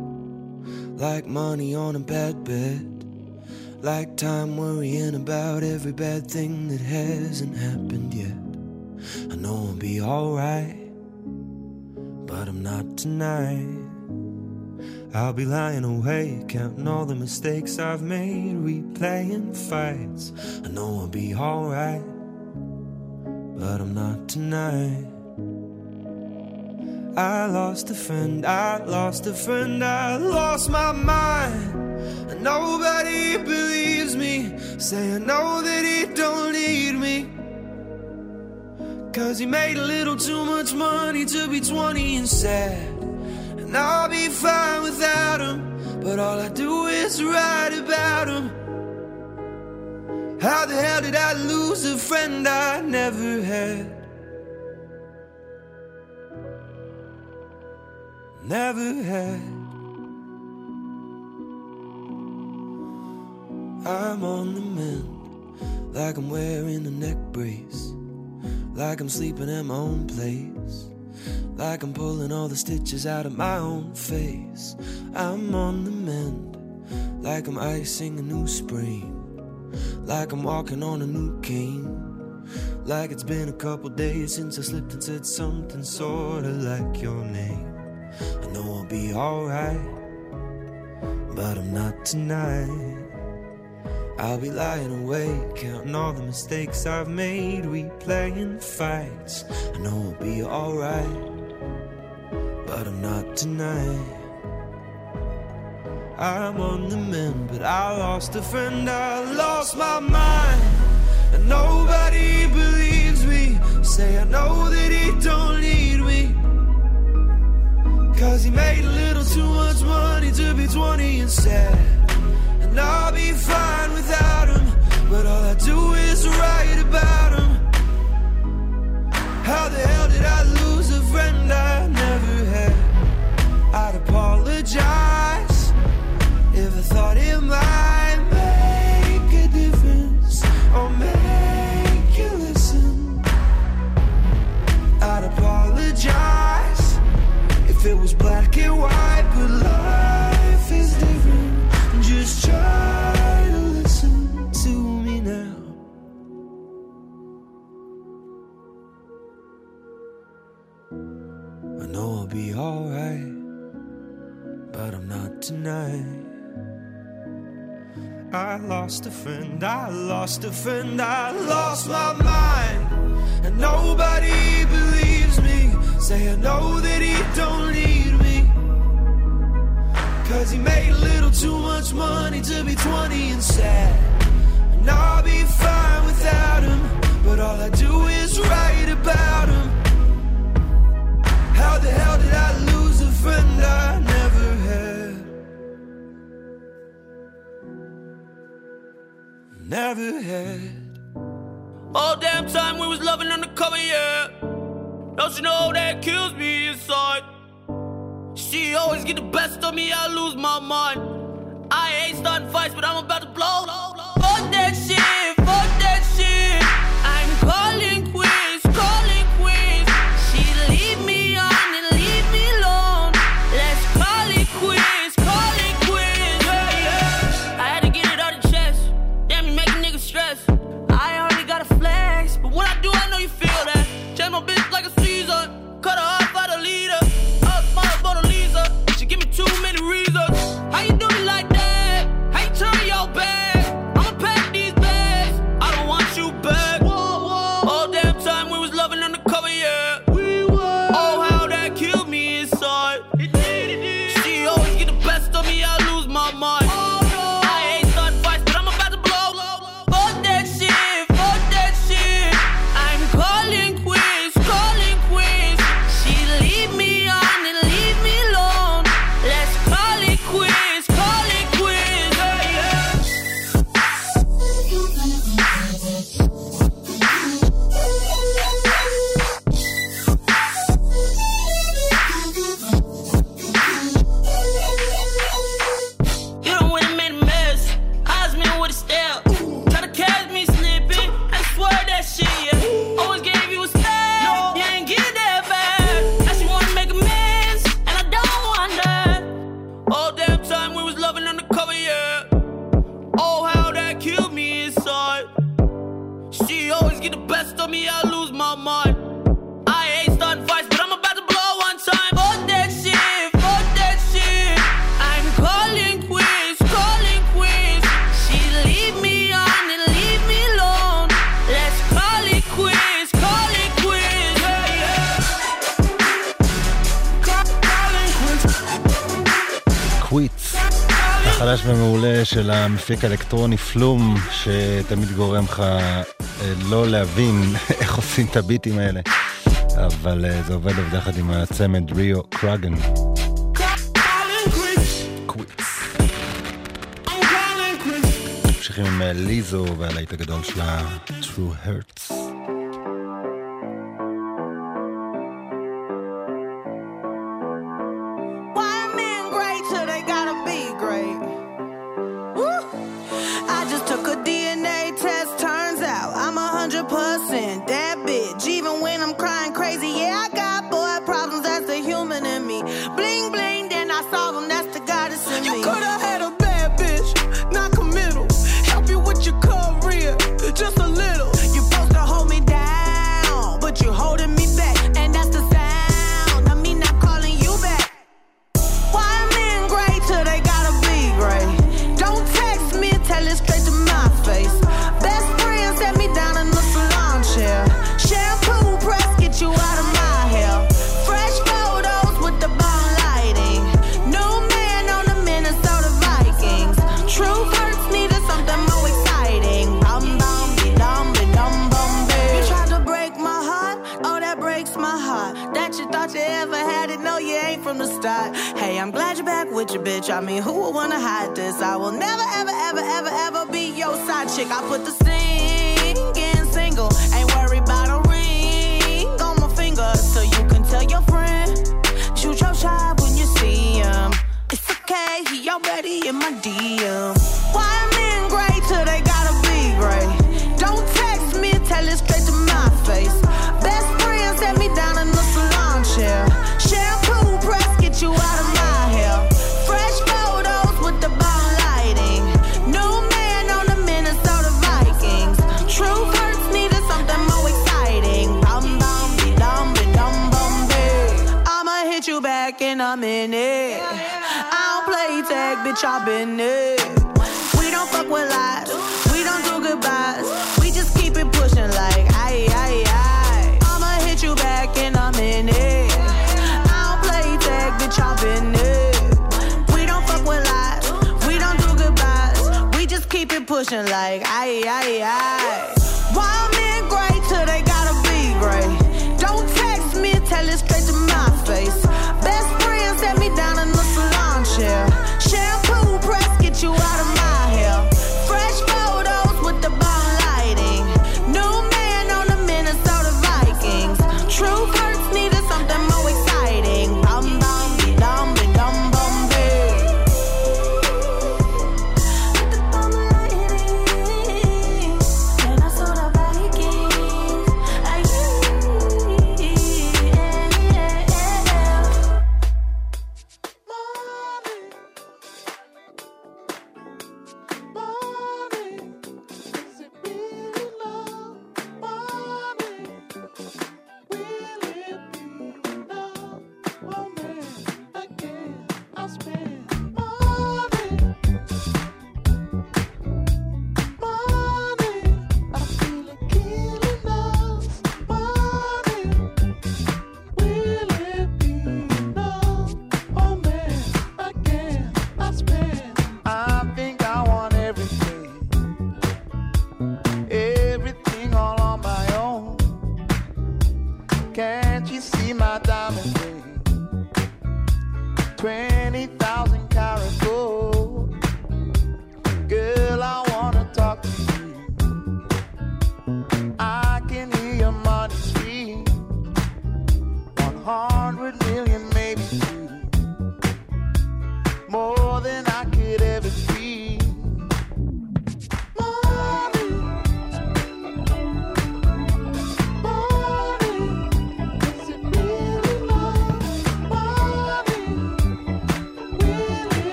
like money on a bad bed, like time worrying about every bad thing that hasn't happened yet. I know I'll be alright, but I'm not tonight. I'll be lying awake, counting all the mistakes I've made, replaying fights. I know I'll be alright, but I'm not tonight. I lost a friend, I lost a friend, I lost my mind. And nobody believes me, say I know that he don't need me. Cause he made a little too much money to be 20 and sad. And I'll be fine without him. But all I do is write about him. How the hell did I lose a friend I never had? Never had. I'm on the mend, like I'm wearing a neck brace, like I'm sleeping at my own place. Like I'm pulling all the stitches out of my own face. I'm on the mend, like I'm icing a new spring. Like I'm walking on a new cane. Like it's been a couple days since I slipped and said something sorta like your name. I know I'll be alright, but I'm not tonight. I'll be lying awake, counting all the mistakes I've made, We replaying fights. I know I'll be alright but I'm not tonight. I'm on the mend, but I lost a friend, I lost my mind. And nobody believes me. Say I know that he don't need me. Cause he made a little too much money to be 20 and sad. And I'll be fine without him. But all I do is write about him. How the hell did I lose a friend I apologize if I thought it might make a difference or make you listen. I'd apologize if it was black and white, but life is different. Just try to listen to me now. I know I'll be alright, tonight. I lost a friend, I lost a friend, I lost my mind. And nobody believes me. Say I know that he don't need me. Cause he made a little too much money to be 20 and sad. And I'll be fine without him. But all I do is write about him. How the hell did I lose a friend I never Never had. All damn time we was loving undercover, yeah. Don't you know that kills me inside? She always get the best of me, I lose my mind. I ain't starting fights, but I'm about to blow. Fuck that shit. של המפיק האלקטרוני פלום, שתמיד גורם לך לא להבין איך עושים את הביטים האלה. אבל זה עובד עובד יחד עם הצמד ריו קרגן. ממשיכים עם ליזו והלהיט הגדול שלה, True Hurt.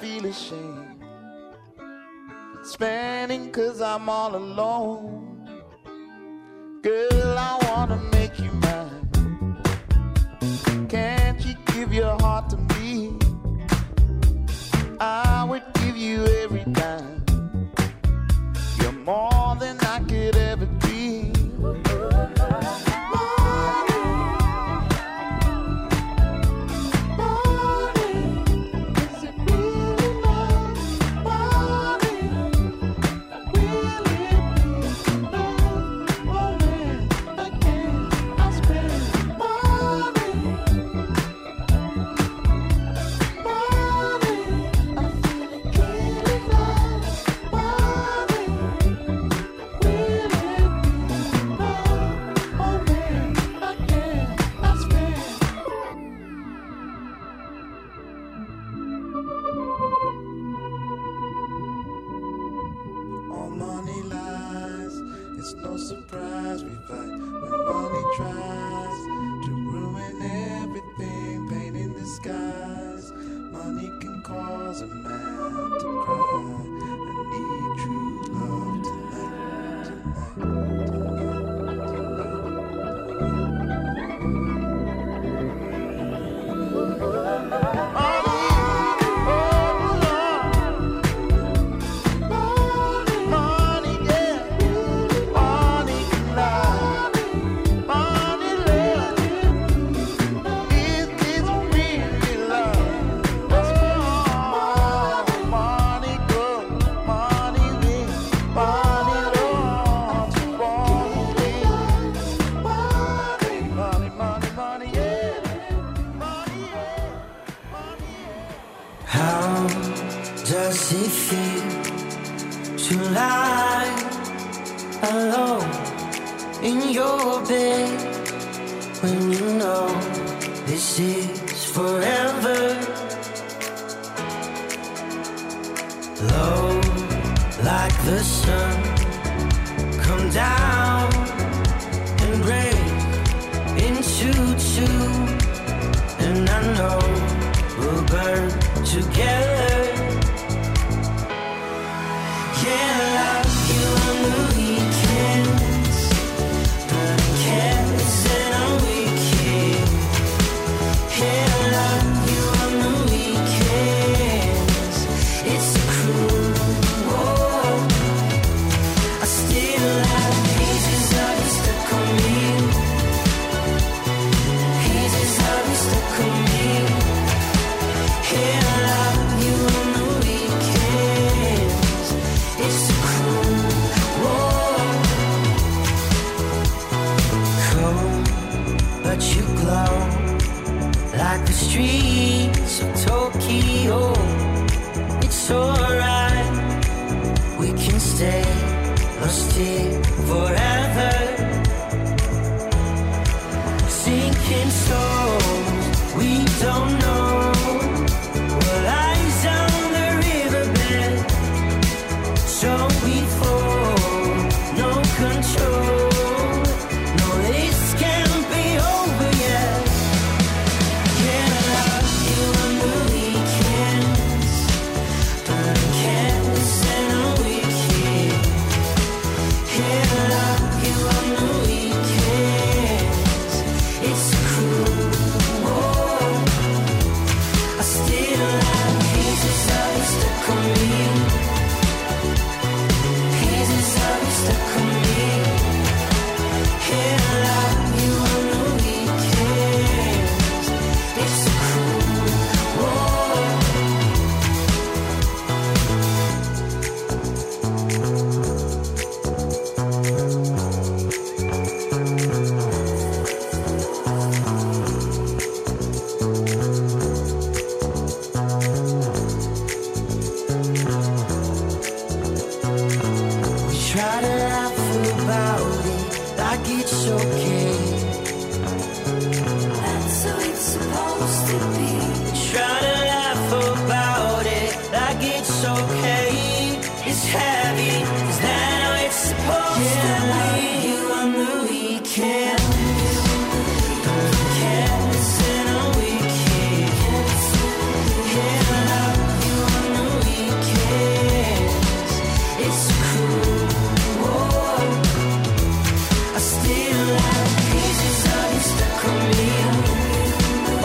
feel ashamed. Spending cause I'm all alone. Girl, I wanna make you mine. Can't you give your heart to me? I would give you every dime. You're more than I could ever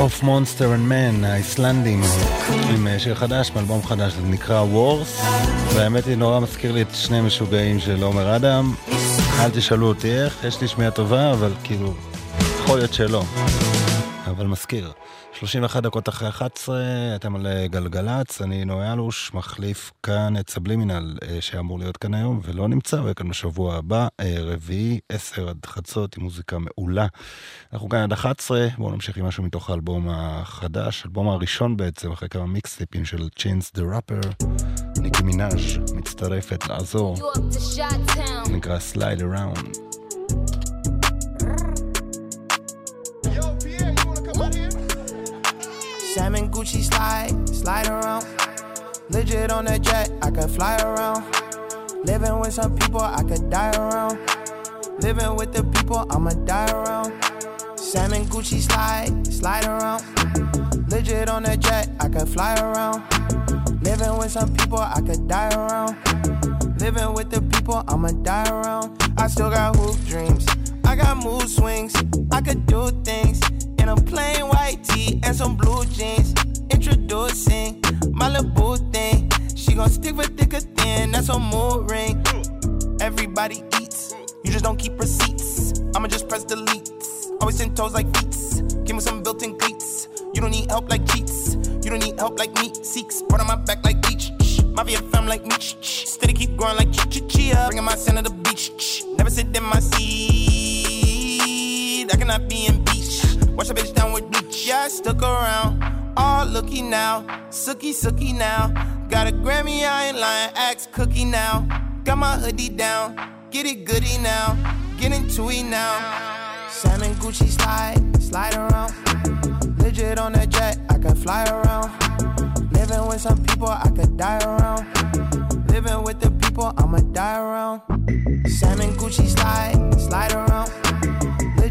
of Monster and Man, האיסלנדים, עם אה, שיר חדש, מאלבום חדש, זה נקרא Wars, והאמת היא נורא מזכיר לי את שני משוגעים של עומר אדם. אל תשאלו אותי איך, יש לי שמיעה טובה, אבל כאילו, יכול להיות שלא. אבל מזכיר. 31 דקות אחרי 11, אתם על אה, גלגלצ, אני נועה אלוש, מחליף כאן את סבלימינל אה, שאמור להיות כאן היום ולא נמצא, ויהיה כאן בשבוע הבא, אה, רביעי, 10 עד חצות, עם מוזיקה מעולה. אנחנו כאן עד 11, בואו נמשיך עם משהו מתוך האלבום החדש, האלבום הראשון בעצם, אחרי כמה מיקסטיפים של צ'יינס דה ראפר, ניקי מנאז' מצטרפת לעזור, נקרא סלייד אראונד. Salmon Gucci slide, slide around. Legit on that jet, I could fly around. Living with some people, I could die around. Living with the people, I'ma die around. Salmon Gucci slide, slide around. Legit on that jet, I could fly around. Living with some people, I could die around. Living with the people, I'ma die around. I still got hoop dreams. I got mood swings. I could do things in a plain white tee and some blue jeans. Introducing my little thing. She gon' stick with thick or thin, that's a mood ring. Everybody eats, you just don't keep receipts. I'ma just press delete. Always ten toes like beats. Give me some built in cleats. You don't need help like cheats. You don't need help like me. Seeks, brought on my back like beach. Mafia fam like me. Steady keep growing like chi chia. Bringing my son to the beach. Never sit in my seat. I cannot be in beach. Watch a bitch down with beach. Yeah, stuck around. All looky now. Sookie, sookie now. Got a Grammy, I ain't lying. Axe cookie now. Got my hoodie down. Get it goody now. Get into it now. Salmon Gucci slide, slide around. Legit on that jet, I could fly around. Living with some people, I could die around. Living with the people, I'ma die around. Salmon Gucci slide, slide around.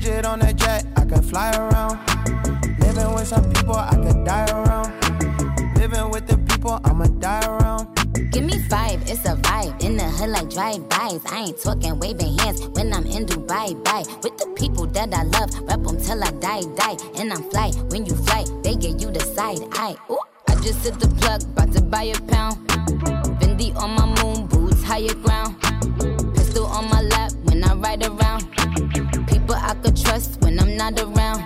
On that jet, I could fly around. Living with some people, I could die around. Living with the people, I'ma die around. Give me five, it's a vibe. In the hood like drive-bys. I ain't talking waving hands when I'm in Dubai. Bye. With the people that I love, rep them till I die, die. And I'm fly. When you fly, they get you the side eye. Ooh, I just hit the plug, about to buy a pound. Fendi on my moon, boots higher ground. Pistol on my lap when I ride around. People I could trust when I'm not around.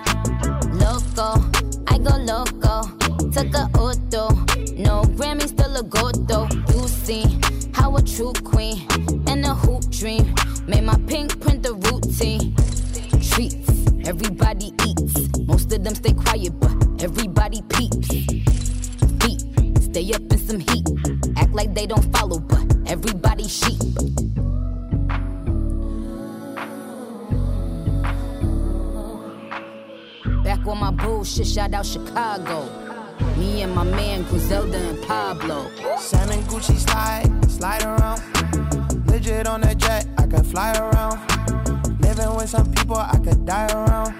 Loco, I go loco. Took a auto. No Grammy, still a though. You see how a true queen and a hoop dream made my pink print the routine. Treats, everybody eats. Most of them stay quiet, but everybody peeps. Feet, stay up in some heat. Act like they don't follow, but everybody sheep. On my bullshit, shout out Chicago. Me and my man Griselda and Pablo. Salmon Gucci slide, slide around. Legit on that jet, I can fly around. Living with some people, I could die around.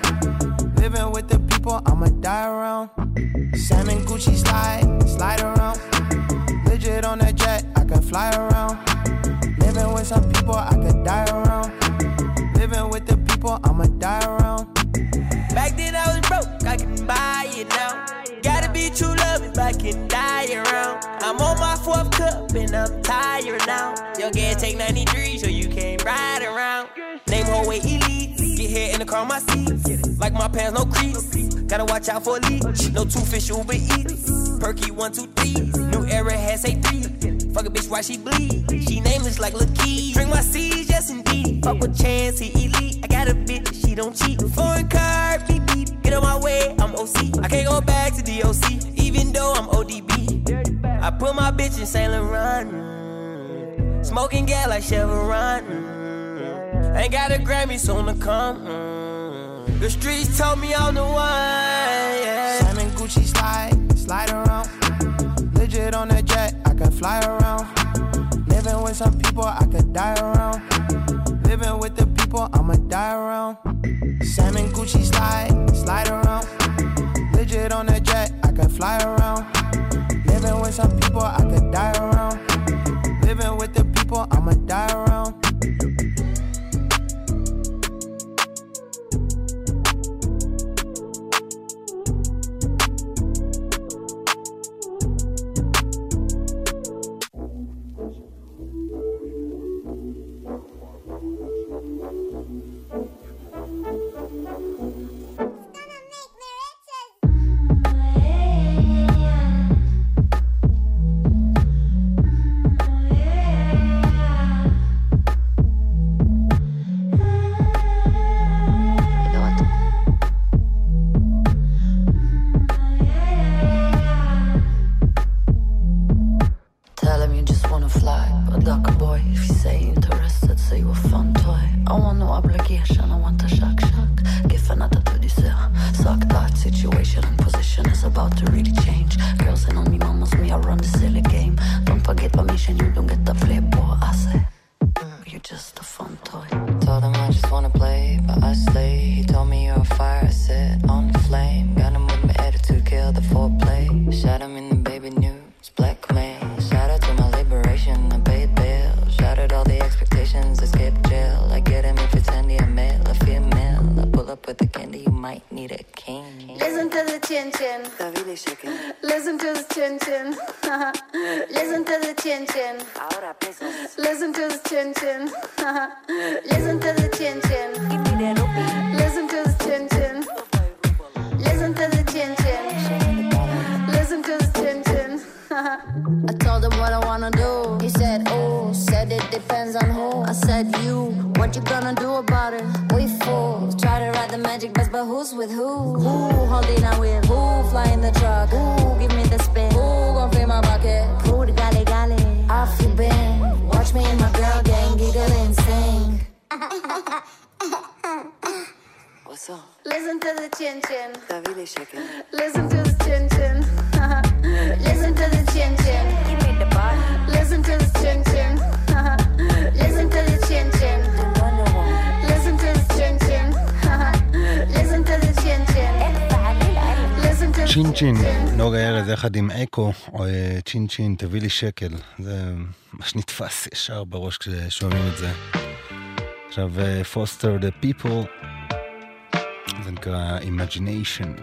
Living with the people, I'ma die around. Salmon Gucci slide Gas take 93, so you can't ride around. Name whole way elite. Get here in the car, my seat. Like my pants, no crease. Gotta watch out for leech. No two fish, Uber eats. Perky one, two, three. New era has say three. Fuck a bitch, why she bleed? She nameless like Lakeith. Drink my seeds, yes indeed. Fuck with chance, he elite. I got a bitch, she don't cheat. Foreign car, beep beep. Get on my way, I'm OC. I can't go back to DOC, even though I'm ODB. I put my bitch in Saint Laurent. Smoking gas like Chevron. mm. Ain't got a Grammy soon to come. mm. The streets told me I'm the one. Yeah. Salmon Gucci slide, slide around. Legit on that jet, I can fly around. Living with some people, I could die around. Living with the people, I'ma die around. Salmon Gucci slide, slide around. Legit on that jet, I could fly around. Living with some people, I could die around. Living with the people, I'ma die around. צ'ינצ'ין, נוגה ארז יחד עם אקו, אה, או צ'ינצ'ין, תביא לי שקל. זה מה שנתפס ישר בראש כששומעים את זה. עכשיו, פוסטר דה פיפול, זה נקרא Imagination.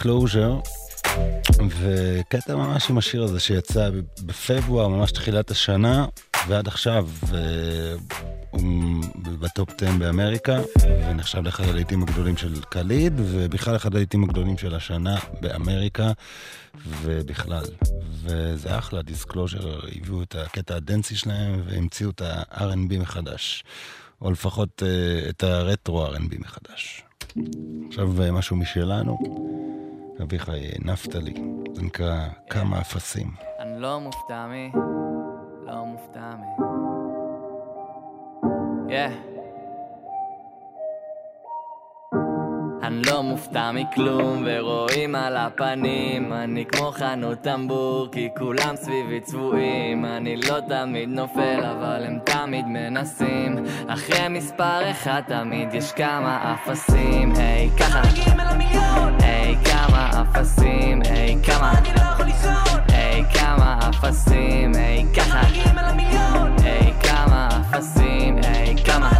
דיסקלוז'ר, וקטע ממש עם השיר הזה שיצא בפברואר, ממש תחילת השנה, ועד עכשיו אה, הוא בטופ 10 באמריקה, ונחשב לאחד הלעיתים הגדולים של קליד, ובכלל אחד הלעיתים הגדולים של השנה באמריקה, ובכלל. וזה אחלה, דיסקלוז'ר הביאו את הקטע הדנסי שלהם, והמציאו את ה-R&B מחדש, או לפחות אה, את הרטרו R&B מחדש. עכשיו אה, משהו משלנו, אביחי נפתלי, זה נקרא כמה אפסים. אני לא מופתע מי, לא מופתע מי. אני לא מופתע מכלום ורואים על הפנים אני כמו חנות טמבור כי כולם סביבי צבועים. אני לא תמיד נופל אבל הם תמיד מנסים. אחרי מספר אחד תמיד יש כמה אפסים. היי ככה אפסים היי כמה? היי כמה אפסים היי ככה? היי כמה אפסים היי כמה?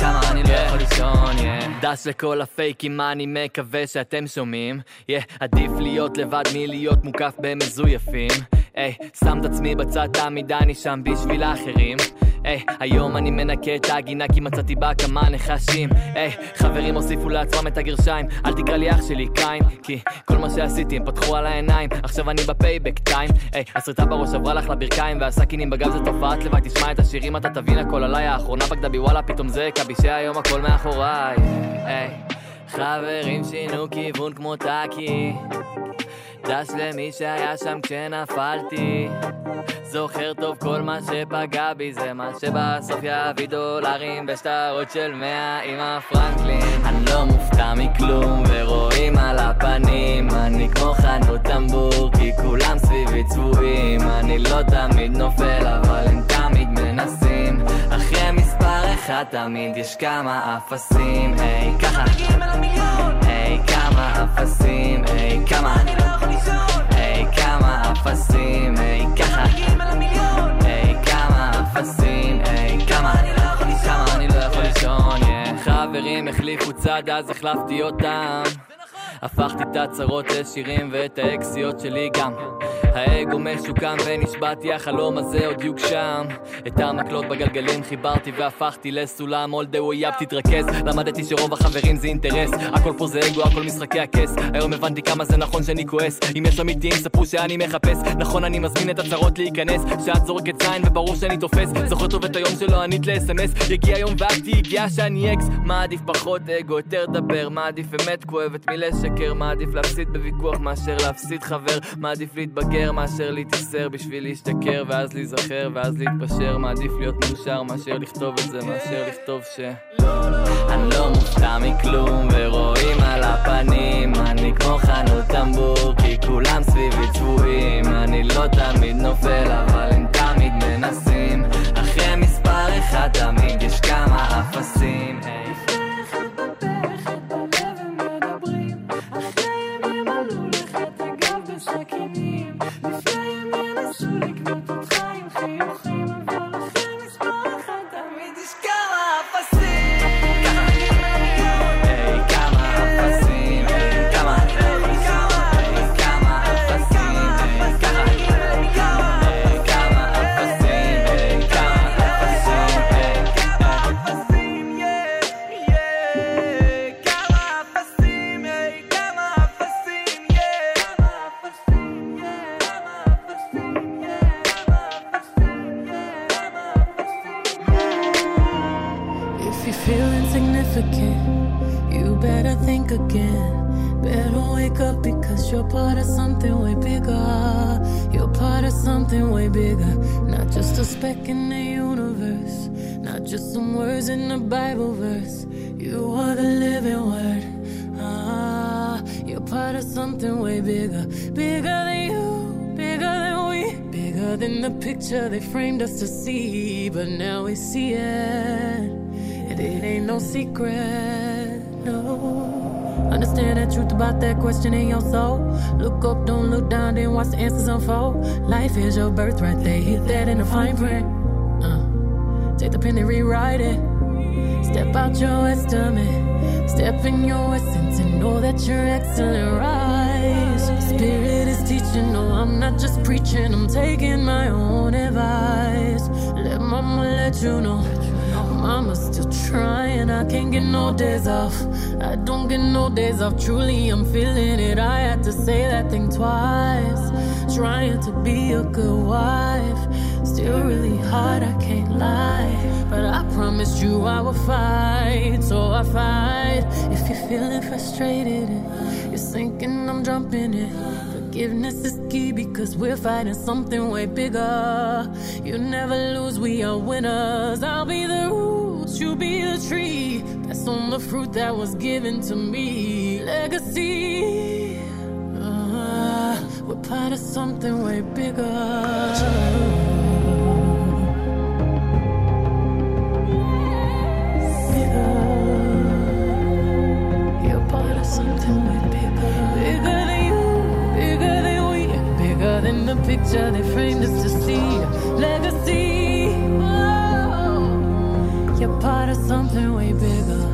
כמה אני לא יכול לישון yeah. דש לכל הפייקים מה אני מקווה שאתם שומעים? Yeah, עדיף להיות לבד מלהיות מוקף במזויפים היי, שם את עצמי בצד תמיד אני שם בשביל האחרים. היי, היום אני מנקה את הגינה כי מצאתי בה כמה נחשים. היי, חברים הוסיפו לעצמם את הגרשיים. אל תקרא לי אח שלי קין כי כל מה שעשיתי הם פתחו על העיניים. עכשיו אני בפייבק טיים. היי, הסריטה בראש עברה לך לברכיים והסכינים בגב זה תופעת לוואי. תשמע את השירים אתה תבין הכל עליי. האחרונה בגדה בי וואלה פתאום זה כבי שהיום הכל מאחוריי. היי, חברים שינו כיוון כמו טאקי דש למי שהיה שם כשנפלתי. זוכר טוב כל מה שפגע בי זה מה שבסוף יביא דולרים ושטרות של מאה עם הפרנקלין. אני לא מופתע מכלום ורואים על הפנים אני כמו חנות טמבור כי כולם סביבי צבועים. אני לא תמיד נופל אבל הם תמיד מנסים. אחרי מספר אחד תמיד יש כמה אפסים. היי ככה היי כמה אפסים היי כמה. היי כמה אפסים היי ככה. היי כמה אפסים היי כמה. כמה אני לא יכול לישון yeah. חברים החליפו צד אז החלפתי אותם הפכתי את הצרות לשירים ואת האקסיות שלי גם. האגו משוקם ונשבעתי החלום הזה עוד יוגשם. את המקלות בגלגלים חיברתי והפכתי לסולם. All the way up תתרכז. למדתי שרוב החברים זה אינטרס. הכל פה זה אגו הכל משחקי הכס. היום הבנתי כמה זה נכון שאני כועס. אם יש אמיתיים ספרו שאני מחפש. נכון אני מזמין את הצרות להיכנס. שאת זורקת זין וברור שאני תופס. זוכר טוב את היום שלא ענית ל-SMS יגיע יום ואת תהיי הגיעה שאני אקס. מעדיף פחות אגו יותר דבר. מעדיף אמת כואבת מלשקר מעדיף להפסיד בוויכוח מאשר להפסיד חבר. מעדיף להתבגר מאשר להתייסר בשביל להשתכר ואז להיזכר ואז להתפשר. מעדיף להיות מאושר מאשר לכתוב את זה מאשר לכתוב ש... אני לא מופתע מכלום ורואים על הפנים אני כמו חנות טמבור כי כולם סביבי צבועים. אני לא תמיד נופל אבל הם תמיד מנסים. אחרי מספר אחד תמיד יש כמה אפסים Sulik nam po twoim chwil, Speck in the universe, not just some words in a Bible verse. You are the living word. Ah, you're part of something way bigger. Bigger than you, bigger than we, bigger than the picture they framed us to see. But now we see it. And it ain't no secret, no. Understand that truth about that question in your soul. Look up, don't look down, then watch the answers unfold. Life is your birthright, they hit that in the fine print. Uh, take the pen and rewrite it. Step out your estimate, step in your essence, and know that you're excellent. Rise. Spirit is teaching, no, I'm not just preaching, I'm taking my own advice. Let mama let you know. Mama's still trying, I can't get no days off. I don't get no days off, truly, I'm feeling it. I had to say that thing twice. Trying to be a good wife, still really hard, I can't lie. But I promised you I would fight, so I fight. If you're feeling frustrated you're sinking, I'm jumping in. Forgiveness is key because we're fighting something way bigger. You never lose, we are winners. I'll be the roots, you be the tree. That's on the fruit that was given to me. Legacy. Part of something way bigger. The picture they framed us to see. Legacy. Oh, you're part of something way bigger.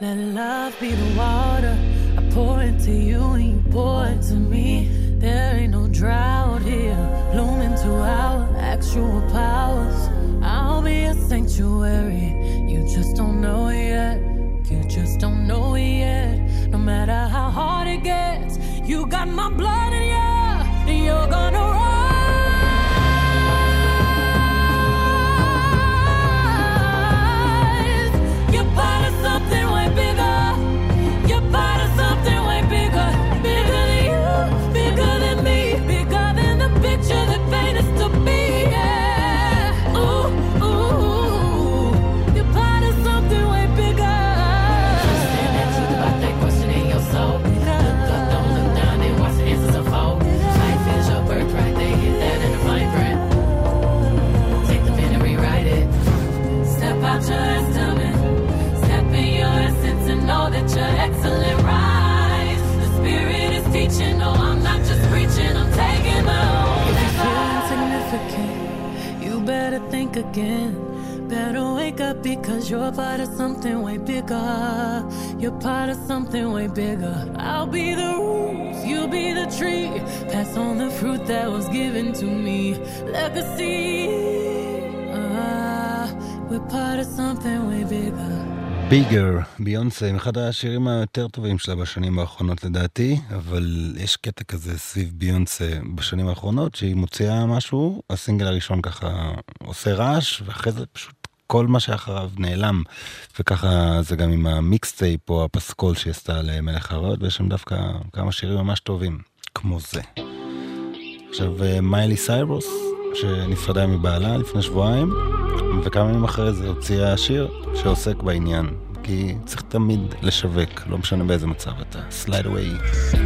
Let love be the water Pour into you and you pour into me. There ain't no drought here, blooming to our actual powers. I'll be a sanctuary. You just don't know it yet. You just don't know it yet. No matter how hard it gets, you got my blood in you, again. Better wake up because you're part of something way bigger. You're part of something way bigger. I'll be the roof, you'll be the tree. Pass on the fruit that was given to me. Legacy. Uh, we're part of something way bigger. ביגר, ביונסה, עם אחד השירים היותר טובים שלה בשנים האחרונות לדעתי, אבל יש קטע כזה סביב ביונסה בשנים האחרונות, שהיא מוציאה משהו, הסינגל הראשון ככה עושה רעש, ואחרי זה פשוט כל מה שאחריו נעלם. וככה זה גם עם המיקסטייפ או הפסקול שהיא עשתה למלך הרעות, ויש שם דווקא כמה שירים ממש טובים, כמו זה. עכשיו אה, מיילי סיירוס. שנפרדה מבעלה לפני שבועיים, וכמה ימים אחרי זה הוציאה שיר שעוסק בעניין, כי צריך תמיד לשווק, לא משנה באיזה מצב אתה. Slide away.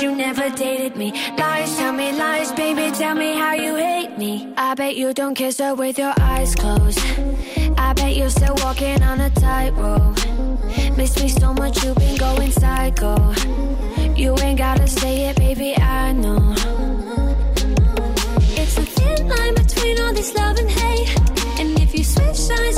you never dated me. Lies, tell me lies, baby, tell me how you hate me. I bet you don't kiss her with your eyes closed. I bet you're still walking on a tightrope. Miss me so much, you've been going psycho. You ain't gotta say it, baby, I know. It's a thin line between all this love and hate. And if you switch sides,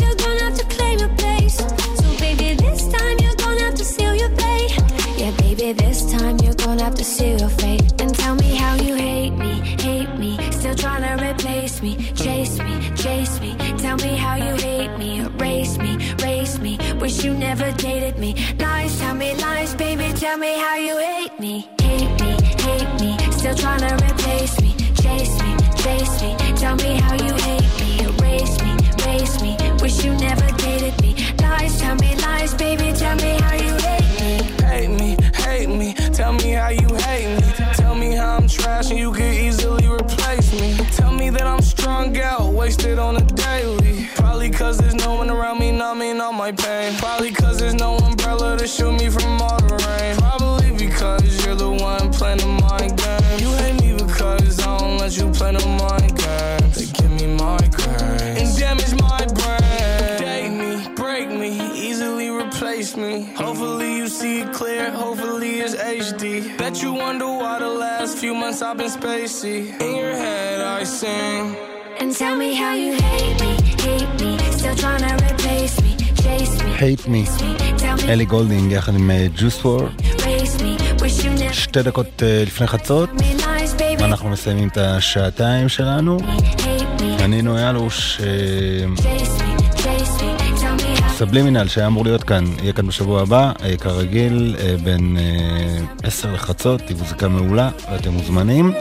been spacey. In your head I sing. And tell me how you hate me, hate me, still trying to replace me. Chase me, hate me. אלי גולדינג יחד עם ג'וס וור. שתי דקות אה, לפני חצות. ואנחנו מסיימים את השעתיים שלנו. אני נו סבלימינל שהיה אמור להיות כאן, יהיה כאן בשבוע הבא, אה, כרגיל, אה, בין אה, 10 לחצות, היא מוזיקה מעולה, ואתם מוזמנים.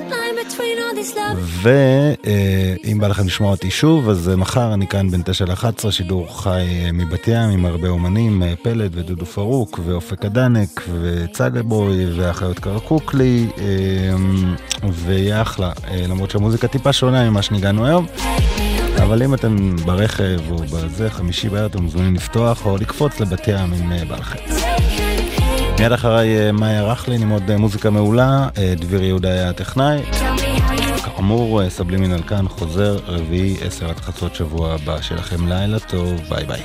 ואם בא לכם לשמוע אותי שוב, אז אה, מחר אני כאן בין 9 ל-11, שידור חי אה, מבת ים עם הרבה אומנים, אה, פלד ודודו פרוק, ואופק הדנק, וצגה בוי, ואחיות קרקוקלי, אה, ויהיה אחלה, אה, למרות שהמוזיקה טיפה שונה ממה שניגענו היום. אבל אם אתם ברכב או בזה, חמישי בערב, אתם מוזמנים לפתוח או לקפוץ לבת ים אם אה, בא לכם. מיד אחריי אה, מאיה רכלין עם עוד אה, מוזיקה מעולה, דביר יהודה היה הטכנאי. כאמור, אה, סבלימינל כאן חוזר רביעי, עשר עד חצות שבוע הבא. שיהיה לכם לילה טוב, ביי ביי.